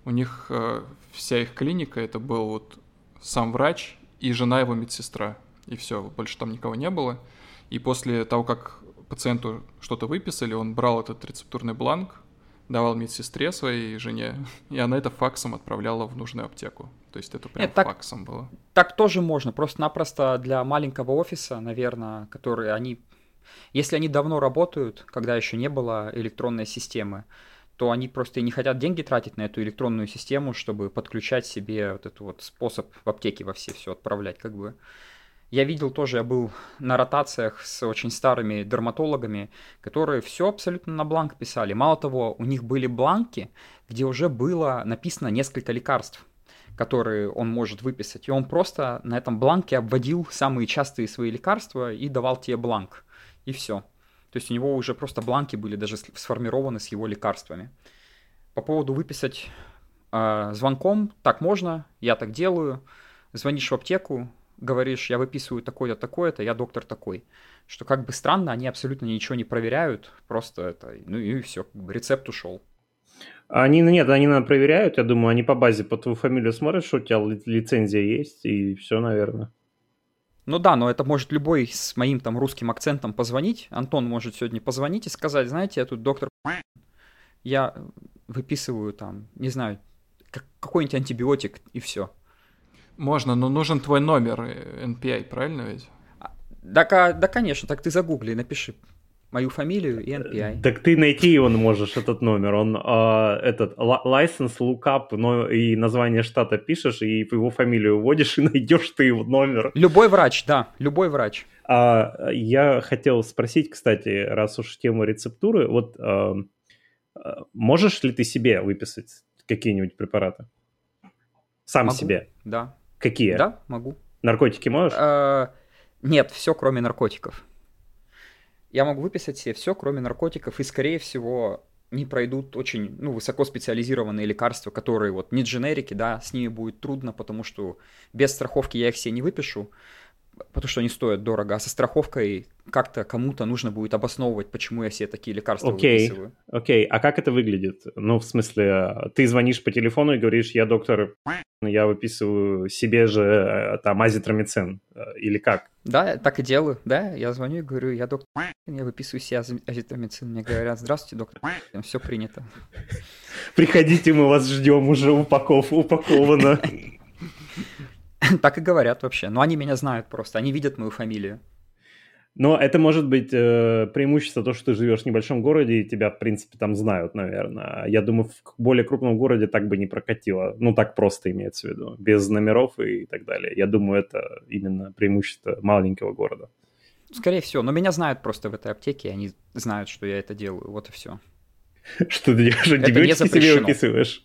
у них э, вся их клиника, это был вот сам врач и жена его медсестра, и все, больше там никого не было. И после того, как пациенту что-то выписали, он брал этот рецептурный бланк, давал медсестре своей жене, и она это факсом отправляла в нужную аптеку. То есть это прям Нет, так, факсом было. Так тоже можно, просто-напросто для маленького офиса, наверное, который они если они давно работают, когда еще не было электронной системы, то они просто не хотят деньги тратить на эту электронную систему, чтобы подключать себе вот этот вот способ в аптеке во все все отправлять, как бы. Я видел тоже, я был на ротациях с очень старыми дерматологами, которые все абсолютно на бланк писали. Мало того, у них были бланки, где уже было написано несколько лекарств, которые он может выписать. И он просто на этом бланке обводил самые частые свои лекарства и давал тебе бланк и все. То есть у него уже просто бланки были даже сформированы с его лекарствами. По поводу выписать э, звонком, так можно, я так делаю. Звонишь в аптеку, говоришь, я выписываю такое-то, такое-то, я доктор такой. Что как бы странно, они абсолютно ничего не проверяют, просто это, ну и все, как бы рецепт ушел. Они, нет, они наверное, проверяют, я думаю, они по базе по твою фамилию смотрят, что у тебя лицензия есть, и все, наверное. Ну да, но это может любой с моим там русским акцентом позвонить. Антон может сегодня позвонить и сказать, знаете, я тут доктор я выписываю там, не знаю, какой-нибудь антибиотик и все. Можно, но нужен твой номер NPI, э, правильно ведь? Да, да, конечно, так ты загугли, напиши мою фамилию и NPI. Так ты найти его можешь, этот номер. Он э, этот license lookup но, и название штата пишешь, и его фамилию вводишь, и найдешь ты его номер. Любой врач, да, любой врач. А, я хотел спросить, кстати, раз уж тема рецептуры, вот э, можешь ли ты себе выписать какие-нибудь препараты? Сам могу, себе? Да. Какие? Да, могу. Наркотики можешь? А, нет, все кроме наркотиков я могу выписать себе все, кроме наркотиков, и, скорее всего, не пройдут очень ну, высокоспециализированные лекарства, которые вот не дженерики, да, с ними будет трудно, потому что без страховки я их себе не выпишу. Потому что они стоят дорого, а со страховкой как-то кому-то нужно будет обосновывать, почему я себе такие лекарства okay. выписываю. Окей, okay. а как это выглядит? Ну, в смысле, ты звонишь по телефону и говоришь, я доктор, я выписываю себе же э, там азитромицин, э, или как? Да, так и делаю, да, я звоню и говорю, я доктор, я выписываю себе азитромицин, мне говорят, здравствуйте, доктор, все принято. Приходите, мы вас ждем, уже упаков, упаковано. Так и говорят вообще. Но они меня знают просто, они видят мою фамилию. Но это может быть э, преимущество то, что ты живешь в небольшом городе, и тебя, в принципе, там знают, наверное. Я думаю, в более крупном городе так бы не прокатило. Ну, так просто имеется в виду. Без номеров и так далее. Я думаю, это именно преимущество маленького города. Скорее всего. Но меня знают просто в этой аптеке, и они знают, что я это делаю. Вот и все. Что ты делаешь? Антибиотики себе выписываешь?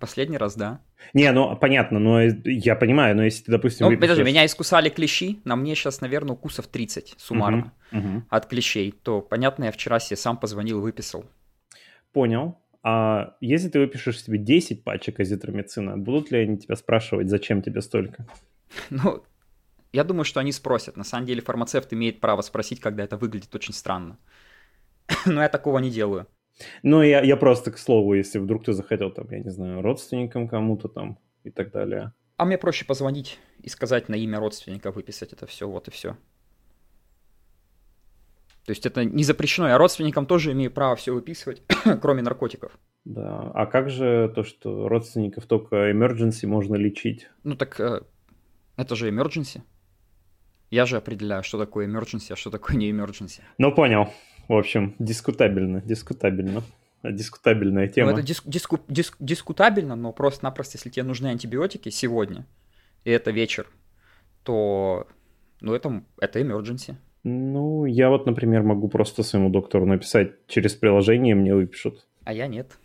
Последний раз, да. Не, ну понятно, но я понимаю, но если ты, допустим... Ну, выпишешь... подожди, меня искусали клещи, на мне сейчас, наверное, укусов 30 суммарно uh-huh, uh-huh. от клещей, то, понятно, я вчера себе сам позвонил, выписал. Понял. А если ты выпишешь себе 10 пачек азитромицина, будут ли они тебя спрашивать, зачем тебе столько? Ну, я думаю, что они спросят. На самом деле фармацевт имеет право спросить, когда это выглядит очень странно. Но я такого не делаю. Ну, я, я просто, к слову, если вдруг ты захотел, там, я не знаю, родственникам кому-то там и так далее. А мне проще позвонить и сказать на имя родственника выписать это все, вот и все. То есть это не запрещено. Я родственникам тоже имею право все выписывать, кроме наркотиков. Да. А как же то, что родственников только emergency можно лечить? Ну так э, это же emergency. Я же определяю, что такое emergency, а что такое не emergency. Ну, понял. В общем, дискутабельно, дискутабельно. Дискутабельная тема. Ну, это диск, диску, диск, дискутабельно, но просто-напросто, если тебе нужны антибиотики сегодня, и это вечер, то ну, это, это emergency. Ну, я вот, например, могу просто своему доктору написать через приложение, мне выпишут. А я нет.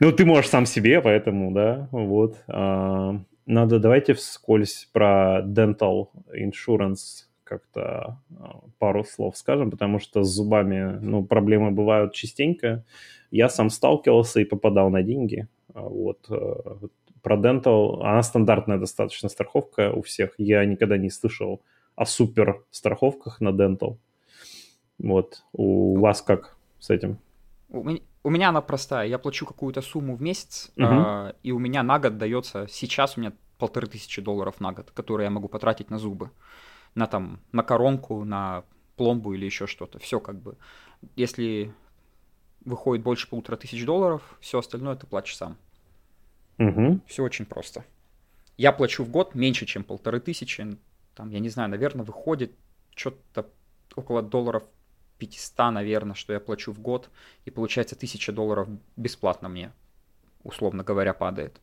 Ну, ты можешь сам себе, поэтому, да, вот. А, надо, давайте вскользь про dental insurance как-то а, пару слов скажем, потому что с зубами, ну, проблемы бывают частенько. Я сам сталкивался и попадал на деньги. А, вот. Э, про Dental, она стандартная достаточно страховка у всех. Я никогда не слышал о супер страховках на Dental. Вот. У вас как с этим? У меня, у меня она простая. Я плачу какую-то сумму в месяц, угу. э, и у меня на год дается, сейчас у меня полторы тысячи долларов на год, которые я могу потратить на зубы на там, на коронку, на пломбу или еще что-то. Все как бы. Если выходит больше полутора тысяч долларов, все остальное ты платишь сам. Угу. Все очень просто. Я плачу в год меньше, чем полторы тысячи. Там, я не знаю, наверное, выходит что-то около долларов 500, наверное, что я плачу в год. И получается тысяча долларов бесплатно мне, условно говоря, падает.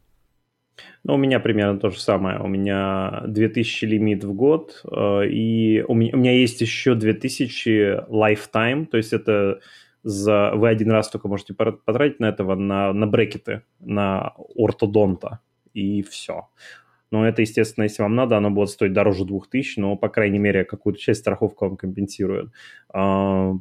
Ну, у меня примерно то же самое. У меня 2000 лимит в год, э, и у меня, у меня есть еще 2000 lifetime, то есть это за, вы один раз только можете потратить на этого, на, на брекеты, на ортодонта, и все. Но это, естественно, если вам надо, оно будет стоить дороже 2000, но, по крайней мере, какую-то часть страховка вам компенсирует. А,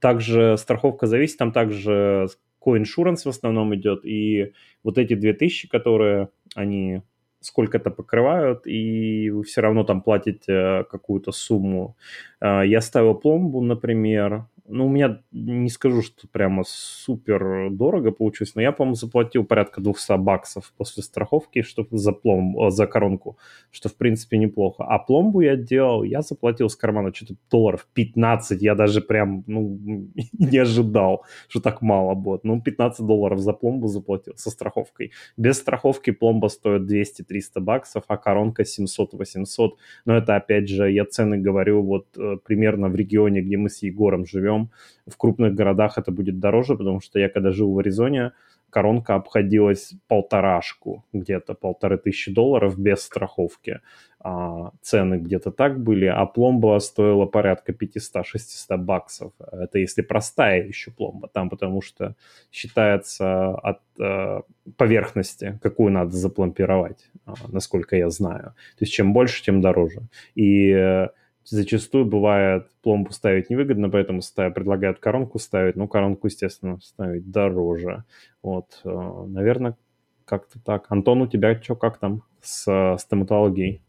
также страховка зависит, там также коиншуранс в основном идет, и вот эти 2000, которые они сколько-то покрывают, и вы все равно там платите какую-то сумму. А, я ставил пломбу, например, ну, у меня не скажу, что прямо супер дорого получилось, но я, по-моему, заплатил порядка 200 баксов после страховки что за, пломб, э, за коронку, что, в принципе, неплохо. А пломбу я делал, я заплатил с кармана что-то долларов 15, я даже прям, ну, не ожидал, что так мало будет. Ну, 15 долларов за пломбу заплатил со страховкой. Без страховки пломба стоит 200-300 баксов, а коронка 700-800. Но это, опять же, я цены говорю вот э, примерно в регионе, где мы с Егором живем, живем. В крупных городах это будет дороже, потому что я когда жил в Аризоне, коронка обходилась полторашку, где-то полторы тысячи долларов без страховки. А, цены где-то так были, а пломба стоила порядка 500-600 баксов. Это если простая еще пломба там, потому что считается от э, поверхности, какую надо запломбировать, э, насколько я знаю. То есть чем больше, тем дороже. И э, зачастую бывает пломбу ставить невыгодно, поэтому ставят, предлагают коронку ставить. Ну, коронку, естественно, ставить дороже. Вот, э, наверное, как-то так. Антон, у тебя что, как там с стоматологией?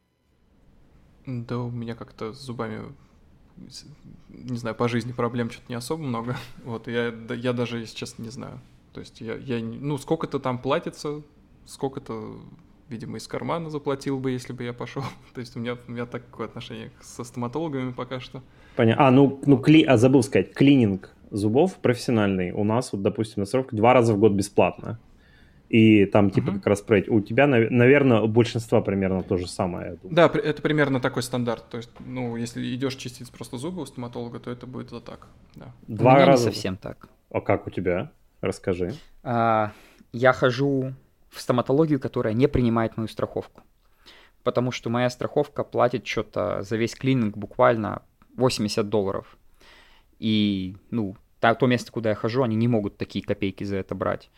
Да у меня как-то с зубами, не знаю, по жизни проблем что-то не особо много. Вот, я, я даже, если честно, не знаю. То есть я, я ну, сколько-то там платится, сколько-то, видимо, из кармана заплатил бы, если бы я пошел. То есть у меня, у меня такое отношение со стоматологами пока что. Понятно. А, ну, ну кли... а забыл сказать, клининг зубов профессиональный у нас, вот, допустим, на срок два раза в год бесплатно. И там, типа, uh-huh. как раз про эти... У тебя, наверное, у большинства примерно то же самое. Да, это примерно такой стандарт. То есть, ну, если идешь чистить просто зубы у стоматолога, то это будет вот так. Да. Два у меня раза. не совсем так. А как у тебя? Расскажи. А, я хожу в стоматологию, которая не принимает мою страховку. Потому что моя страховка платит что-то за весь клининг буквально 80 долларов. И, ну, то место, куда я хожу, они не могут такие копейки за это брать.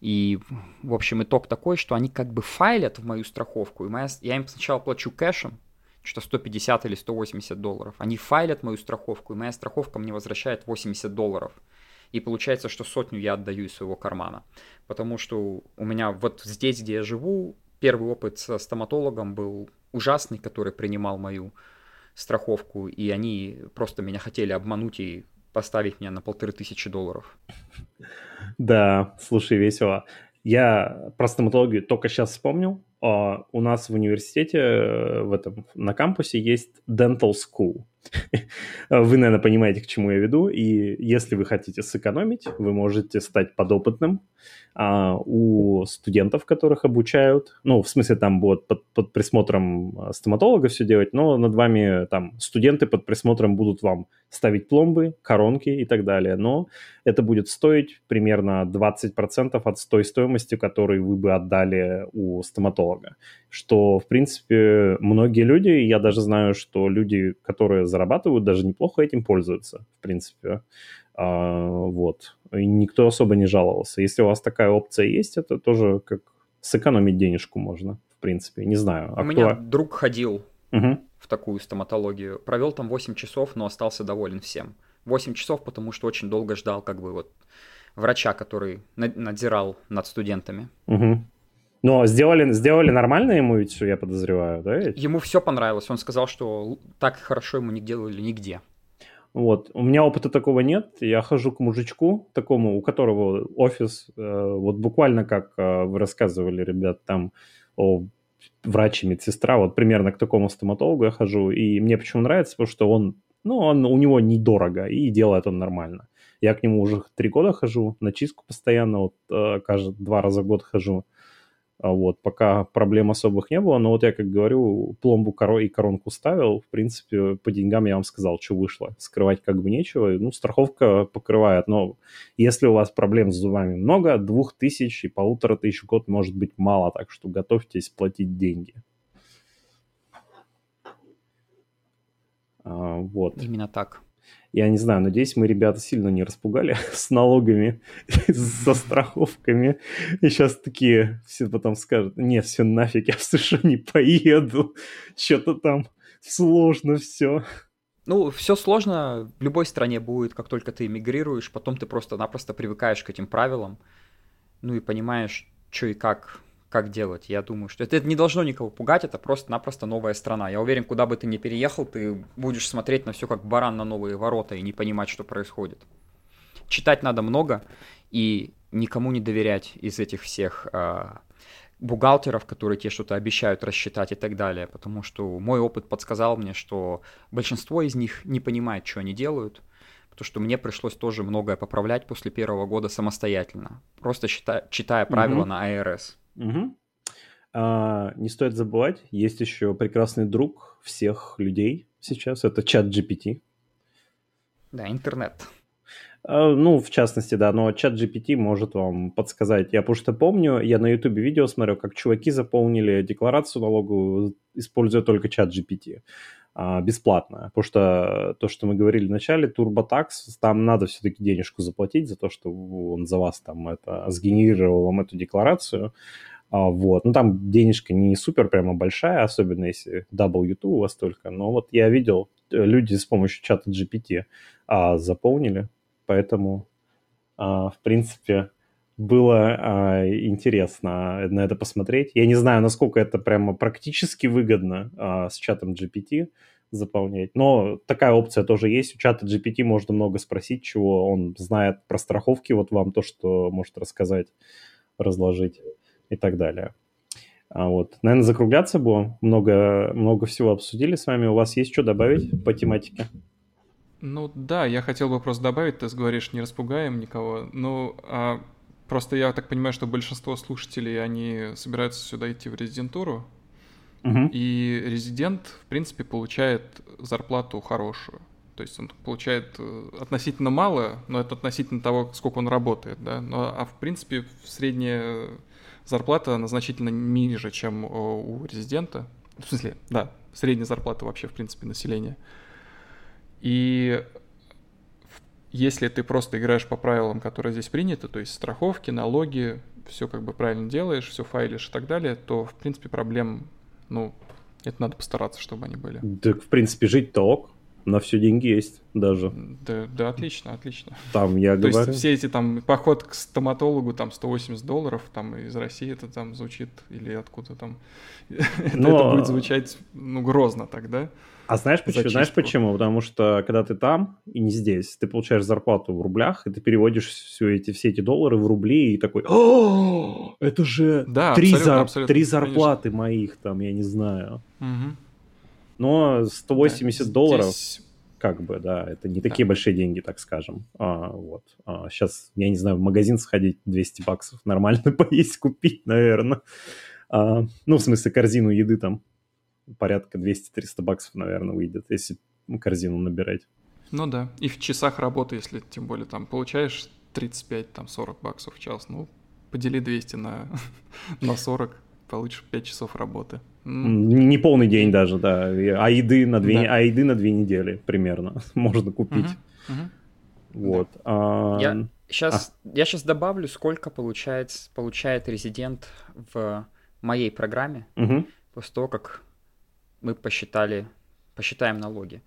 И, в общем, итог такой, что они как бы файлят в мою страховку, и моя, я им сначала плачу кэшем, что 150 или 180 долларов. Они файлят мою страховку, и моя страховка мне возвращает 80 долларов. И получается, что сотню я отдаю из своего кармана. Потому что у меня вот здесь, где я живу, первый опыт со стоматологом был ужасный, который принимал мою страховку, и они просто меня хотели обмануть и поставить меня на полторы тысячи долларов. Да, слушай, весело. Я про стоматологию только сейчас вспомнил. Uh, у нас в университете, э, в этом, на кампусе есть dental school. Вы, наверное, понимаете, к чему я веду. И если вы хотите сэкономить, вы можете стать подопытным а, у студентов, которых обучают. Ну, в смысле, там будут под, под присмотром а, стоматолога все делать, но над вами там студенты под присмотром будут вам ставить пломбы, коронки и так далее. Но это будет стоить примерно 20% от той стоимости, которую вы бы отдали у стоматолога. Что, в принципе, многие люди, я даже знаю, что люди, которые зарабатывают, даже неплохо этим пользуются, в принципе. А, вот. И никто особо не жаловался. Если у вас такая опция есть, это тоже как сэкономить денежку можно, в принципе. Не знаю. А у меня друг ходил угу. в такую стоматологию. Провел там 8 часов, но остался доволен всем. 8 часов, потому что очень долго ждал как бы вот врача, который надзирал над студентами. Угу. Но сделали, сделали нормально ему ведь все, я подозреваю, да? Ему все понравилось. Он сказал, что так хорошо ему не делали нигде. Вот. У меня опыта такого нет. Я хожу к мужичку, такому, у которого офис, э, вот буквально как э, вы рассказывали, ребят, там о врач и медсестра, вот примерно к такому стоматологу я хожу, и мне почему нравится, потому что он, ну, он, у него недорого, и делает он нормально. Я к нему уже три года хожу, на чистку постоянно, вот э, каждый два раза в год хожу. Вот, пока проблем особых не было, но вот я, как говорю, пломбу и коронку ставил, в принципе, по деньгам я вам сказал, что вышло. Скрывать как бы нечего, ну, страховка покрывает, но если у вас проблем с зубами много, двух тысяч и полутора тысяч в год может быть мало, так что готовьтесь платить деньги. А, вот. Именно так. Я не знаю, надеюсь, мы ребята сильно не распугали с налогами, со страховками. И сейчас такие все потом скажут, не, все нафиг, я в США не поеду. Что-то там сложно все. Ну, все сложно в любой стране будет, как только ты эмигрируешь, потом ты просто-напросто привыкаешь к этим правилам, ну и понимаешь, что и как как делать. Я думаю, что это, это не должно никого пугать, это просто-напросто новая страна. Я уверен, куда бы ты ни переехал, ты будешь смотреть на все как баран на новые ворота и не понимать, что происходит. Читать надо много и никому не доверять из этих всех э, бухгалтеров, которые тебе что-то обещают рассчитать и так далее, потому что мой опыт подсказал мне, что большинство из них не понимает, что они делают, потому что мне пришлось тоже многое поправлять после первого года самостоятельно, просто читая, читая правила mm-hmm. на АРС. Угу. А, не стоит забывать, есть еще прекрасный друг всех людей сейчас, это чат GPT. Да, интернет. А, ну, в частности, да, но чат GPT может вам подсказать. Я потому что помню, я на YouTube видео смотрел, как чуваки заполнили декларацию налоговую, используя только чат GPT а, бесплатно. Потому что то, что мы говорили в начале, TurboTax, там надо все-таки денежку заплатить за то, что он за вас там это сгенерировал вам эту декларацию. А, вот. Ну, там денежка не супер прямо большая, особенно если W2 у вас только. Но вот я видел, э, люди с помощью чата GPT а, заполнили, поэтому, а, в принципе, было а, интересно на это посмотреть. Я не знаю, насколько это прямо практически выгодно а, с чатом GPT заполнять, но такая опция тоже есть. У чата GPT можно много спросить, чего он знает про страховки, вот вам то, что может рассказать, разложить и так далее. А вот, наверное, закругляться будем. Много, много всего обсудили с вами. У вас есть что добавить по тематике? Ну да, я хотел бы просто добавить, ты говоришь, не распугаем никого. Ну, а просто я так понимаю, что большинство слушателей, они собираются сюда идти в резидентуру, угу. и резидент, в принципе, получает зарплату хорошую. То есть он получает э, относительно мало, но это относительно того, сколько он работает, да. Но, а в принципе средняя зарплата она значительно ниже, чем у резидента. В смысле, да, средняя зарплата вообще, в принципе, населения. И если ты просто играешь по правилам, которые здесь приняты, то есть страховки, налоги, все как бы правильно делаешь, все файлишь и так далее, то, в принципе, проблем, ну, это надо постараться, чтобы они были. Так, в принципе, жить-то ок, на все деньги есть даже. Да, да, отлично, отлично. Там я То говорю. есть все эти там поход к стоматологу там 180 долларов, там из России это там звучит или откуда там. Но... это будет звучать ну грозно тогда. А знаешь почему? Знаешь почему? Потому что когда ты там и не здесь, ты получаешь зарплату в рублях, и ты переводишь все эти, все эти доллары в рубли, и такой, о, это же да, три, абсолютно, зар... абсолютно, три зарплаты конечно. моих, там, я не знаю. Угу. Но 180 да, долларов, здесь... как бы, да, это не такие да. большие деньги, так скажем. А, вот. А, сейчас, я не знаю, в магазин сходить 200 баксов, нормально поесть, купить, наверное. А, ну, в смысле, корзину еды там порядка 200-300 баксов, наверное, выйдет, если корзину набирать. Ну да, и в часах работы, если тем более там получаешь 35, там 40 баксов в час, ну, подели 200 на, на 40, получишь 5 часов работы. Не полный день даже, да. А еды на две, да. а еды на две недели примерно можно купить. Угу, угу. Вот. Да. А... Я сейчас, а. я сейчас добавлю, сколько получает, получает резидент в моей программе угу. после того, как мы посчитали, посчитаем налоги.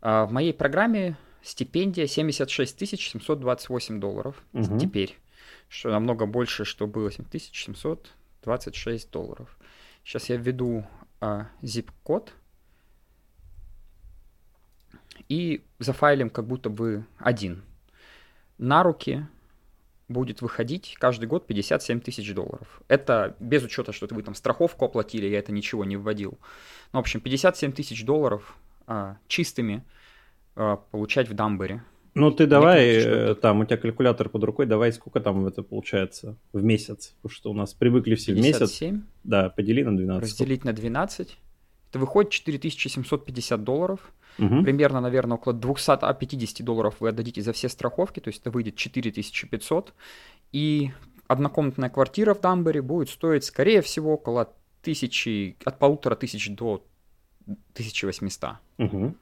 А, в моей программе стипендия 76 728 долларов угу. теперь, что намного больше, что было 7726 долларов. Сейчас я введу а, zip-код и зафайлим как будто бы один. На руки будет выходить каждый год 57 тысяч долларов. Это без учета, что вы там страховку оплатили, я это ничего не вводил. Ну, в общем, 57 тысяч долларов а, чистыми а, получать в Дамбере. Ну, ты давай, кажется, э, там у тебя калькулятор под рукой, давай сколько там это получается в месяц, потому что у нас привыкли все 57? в месяц. Да, подели на 12. Разделить на 12, это выходит 4750 долларов. Угу. Примерно, наверное, около 250 долларов вы отдадите за все страховки, то есть это выйдет 4500. И однокомнатная квартира в Дамбере будет стоить, скорее всего, около тысячи, от полутора тысяч до 1800. Угу.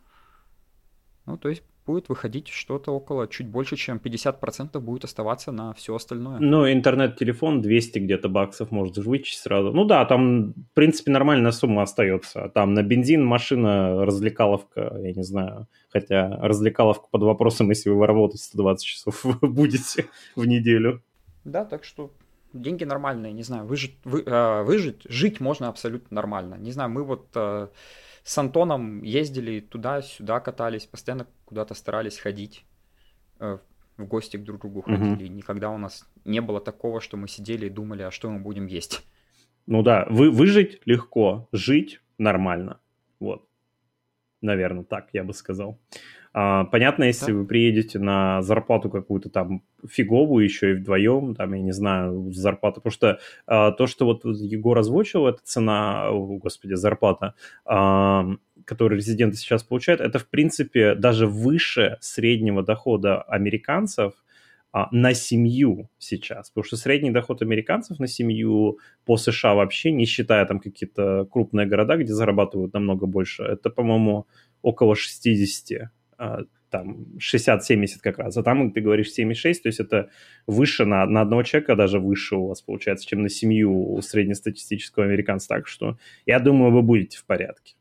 Ну, то есть будет выходить что-то около чуть больше, чем 50% будет оставаться на все остальное. Ну, интернет-телефон 200 где-то баксов может вычесть сразу. Ну да, там, в принципе, нормальная сумма остается. Там на бензин, машина, развлекаловка, я не знаю. Хотя развлекаловка под вопросом, если вы работать 120 часов будете в неделю. Да, так что деньги нормальные, не знаю, выжить, вы, э, выжить, жить можно абсолютно нормально. Не знаю, мы вот э, с Антоном ездили туда-сюда, катались, постоянно куда-то старались ходить, э, в гости к друг другу ходили. Угу. Никогда у нас не было такого, что мы сидели и думали, а что мы будем есть. Ну да, вы, выжить легко, жить нормально. Вот. Наверное, так я бы сказал. А, понятно, если да. вы приедете на зарплату какую-то там фиговую еще и вдвоем, там, я не знаю, зарплата, потому что а, то, что вот Егор озвучил, это цена, о, господи, зарплата, а, которую резиденты сейчас получают, это, в принципе, даже выше среднего дохода американцев, а, на семью сейчас, потому что средний доход американцев на семью по США вообще, не считая там какие-то крупные города, где зарабатывают намного больше, это, по-моему, около 60 а, там 60-70 как раз, а там ты говоришь 76, то есть это выше на, на одного человека, даже выше у вас получается, чем на семью среднестатистического американца, так что я думаю, вы будете в порядке.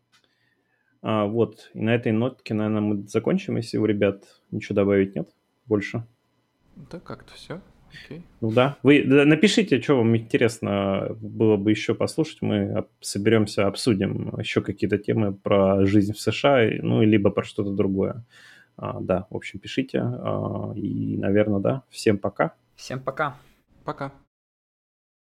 А, вот, и на этой нотке, наверное, мы закончим, если у ребят ничего добавить нет больше. Да как-то все. Okay. Ну да. Вы напишите, что вам интересно было бы еще послушать. Мы соберемся, обсудим еще какие-то темы про жизнь в США, ну, либо про что-то другое. А, да, в общем, пишите. А, и, наверное, да. Всем пока. Всем пока. Пока.